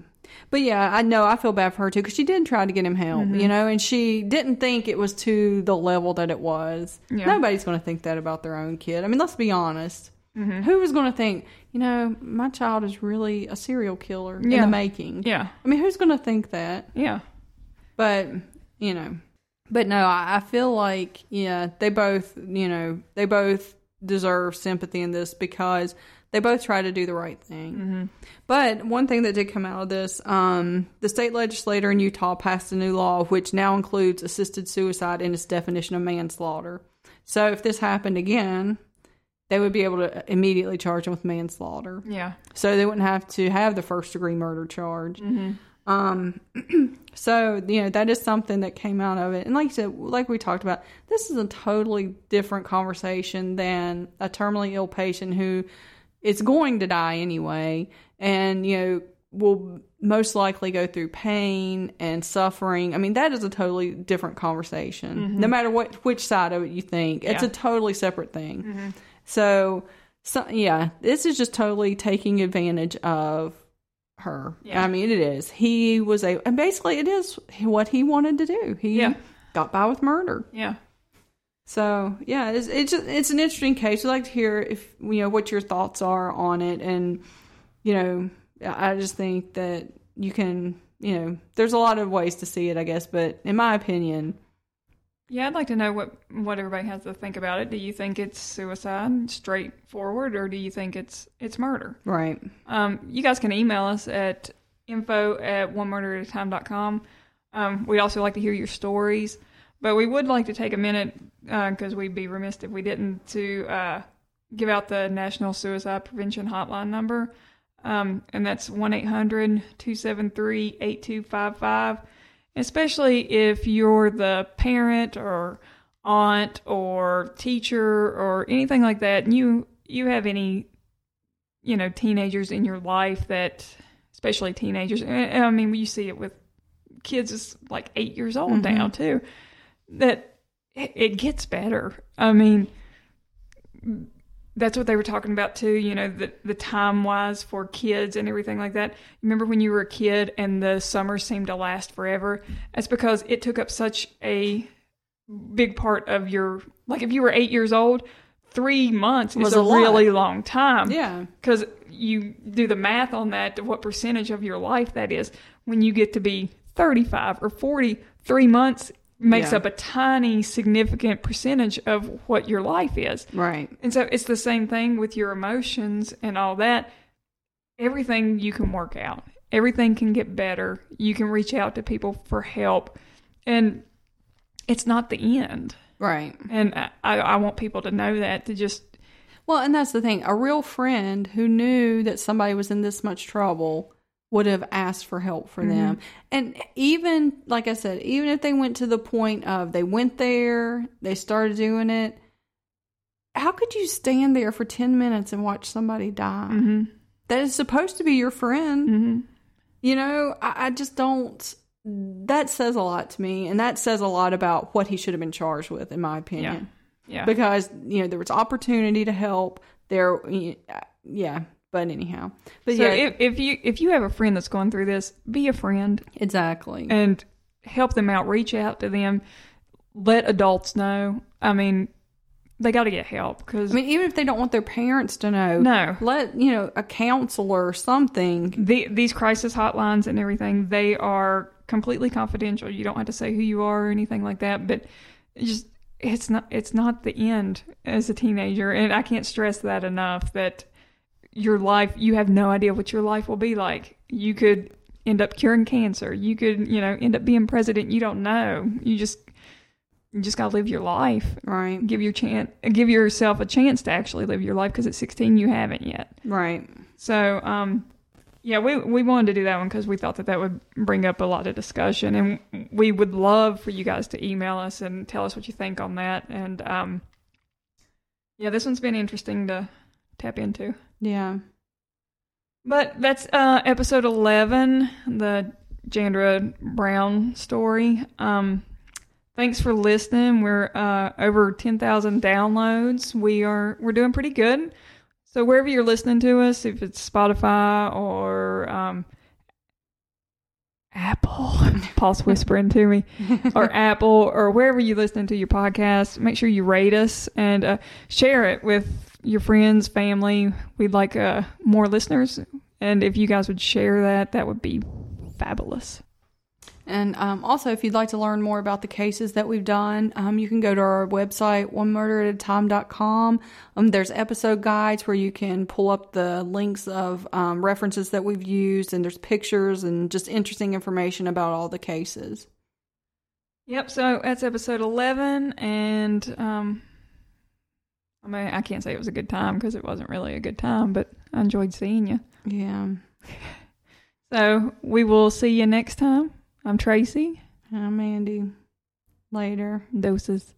but yeah, I know I feel bad for her too because she did try to get him help, Mm-hmm. you know, and she didn't think it was to the level that it was. Yeah. Nobody's going to think that about their own kid. I mean, let's be honest. Mm-hmm. Who was going to think, you know, my child is really a serial killer in the making? yeah, I mean, who's going to think that? yeah, But you know, but no, I, I feel like yeah, they both you know they both deserve sympathy in this because they both try to do the right thing. But one thing that did come out of this, um, the state legislator in Utah passed a new law which now includes assisted suicide in its definition of manslaughter. So if this happened again, they would be able to immediately charge him with manslaughter. Yeah. So they wouldn't have to have the first degree murder charge. Mm-hmm. Um, so you know that is something that came out of it, and like you said, like we talked about, this is a totally different conversation than a terminally ill patient who is going to die anyway, and you know will most likely go through pain and suffering. I mean, that is a totally different conversation. No matter what which side of it you think, it's Mm-hmm. A totally separate thing. So, so yeah, this is just totally taking advantage of her. Yeah. I mean, it is. He was a, and basically, it is what he wanted to do. He Yeah. got by with murder. Yeah. So yeah, it's it's it's an interesting case. I'd like to hear if you know what your thoughts are on it, and you know, I just think that you can, you know, there's a lot of ways to see it, I guess, but in my opinion, Yeah, I'd like to know what what everybody has to think about it. Do you think it's suicide, straightforward, or do you think it's it's murder? right? Um, you guys can email us at info at one murder at a time.com. Um, we'd also like to hear your stories, but we would like to take a minute because we'd be remiss if we didn't to uh, give out the National Suicide Prevention Hotline number. Um, and that's 1 800 273 8255. Especially if you're the parent or aunt or teacher or anything like that, and you, you have any you know teenagers in your life that especially teenagers i mean you see it with kids is like eight years old now too that it gets better. I mean that's what they were talking about too you know the, the time wise for kids and everything like that. Remember when you were a kid and the summer seemed to last forever? That's because it took up such a big part of your like if you were eight years old three months Was is a a, really long time. Yeah, because you do the math on that to what percentage of your life that is. When you get to be 35 or 40 three months makes Yeah. up a tiny significant percentage of what your life is right. and so it's the same thing with your emotions and all that everything you can work out everything can get better you can reach out to people for help and it's not the end Right. and I, I want people to know that to just Well, and that's the thing. A real friend who knew that somebody was in this much trouble would have asked for help for them. And even, like I said, even if they went to the point of they went there, they started doing it, how could you stand there for 10 minutes and watch somebody die? hmm That is supposed to be your friend. hmm You know, I, I just don't. That says a lot to me, and that says a lot about what he should have been charged with, in my opinion yeah because you know there was opportunity to help there yeah but anyhow. But so yeah. if, if you if you have a friend that's going through this be a friend. Exactly. And help them out. Reach out to them. Let adults know. I mean they got to get help because i mean even if they don't want their parents to know no. let you know a counselor or something. The, these crisis hotlines and everything they are completely confidential. You don't have to say who you are or anything like that. But just it's not it's not the end as a teenager. And i can't stress that enough that your life you have no idea what your life will be like. You could end up curing cancer. You could you know end up being president. You don't know. You just you just got to live your life. Right. Give your chance give yourself a chance to actually live your life because at 16 you haven't yet. Right. So, um, yeah, we we wanted to do that one because we thought that that would bring up a lot of discussion, and we would love for you guys to email us and tell us what you think on that. And um, yeah, this one's been interesting to tap into. Yeah But that's uh, episode eleven, the Jandra Brown story. Um, thanks for listening. We're uh, over ten thousand downloads. We are we're doing pretty good. So wherever you're listening to us, if it's Spotify or um, Apple, Paul's whispering to me, or Apple, or wherever you listen to your podcast, make sure you rate us and uh, share it with your friends, family. We'd like uh, more listeners, and if you guys would share that, that would be fabulous. And um, also, if you'd like to learn more about the cases that we've done, um, you can go to our website, one murder at a time.com. Um, there's episode guides where you can pull up the links of um, references that we've used, and there's pictures and just interesting information about all the cases. Yep. So that's episode eleven, and um, I mean, I can't say it was a good time because it wasn't really a good time, but I enjoyed seeing you. Yeah. So we will see you next time. I'm Tracy. I'm Andy. Later. Doses.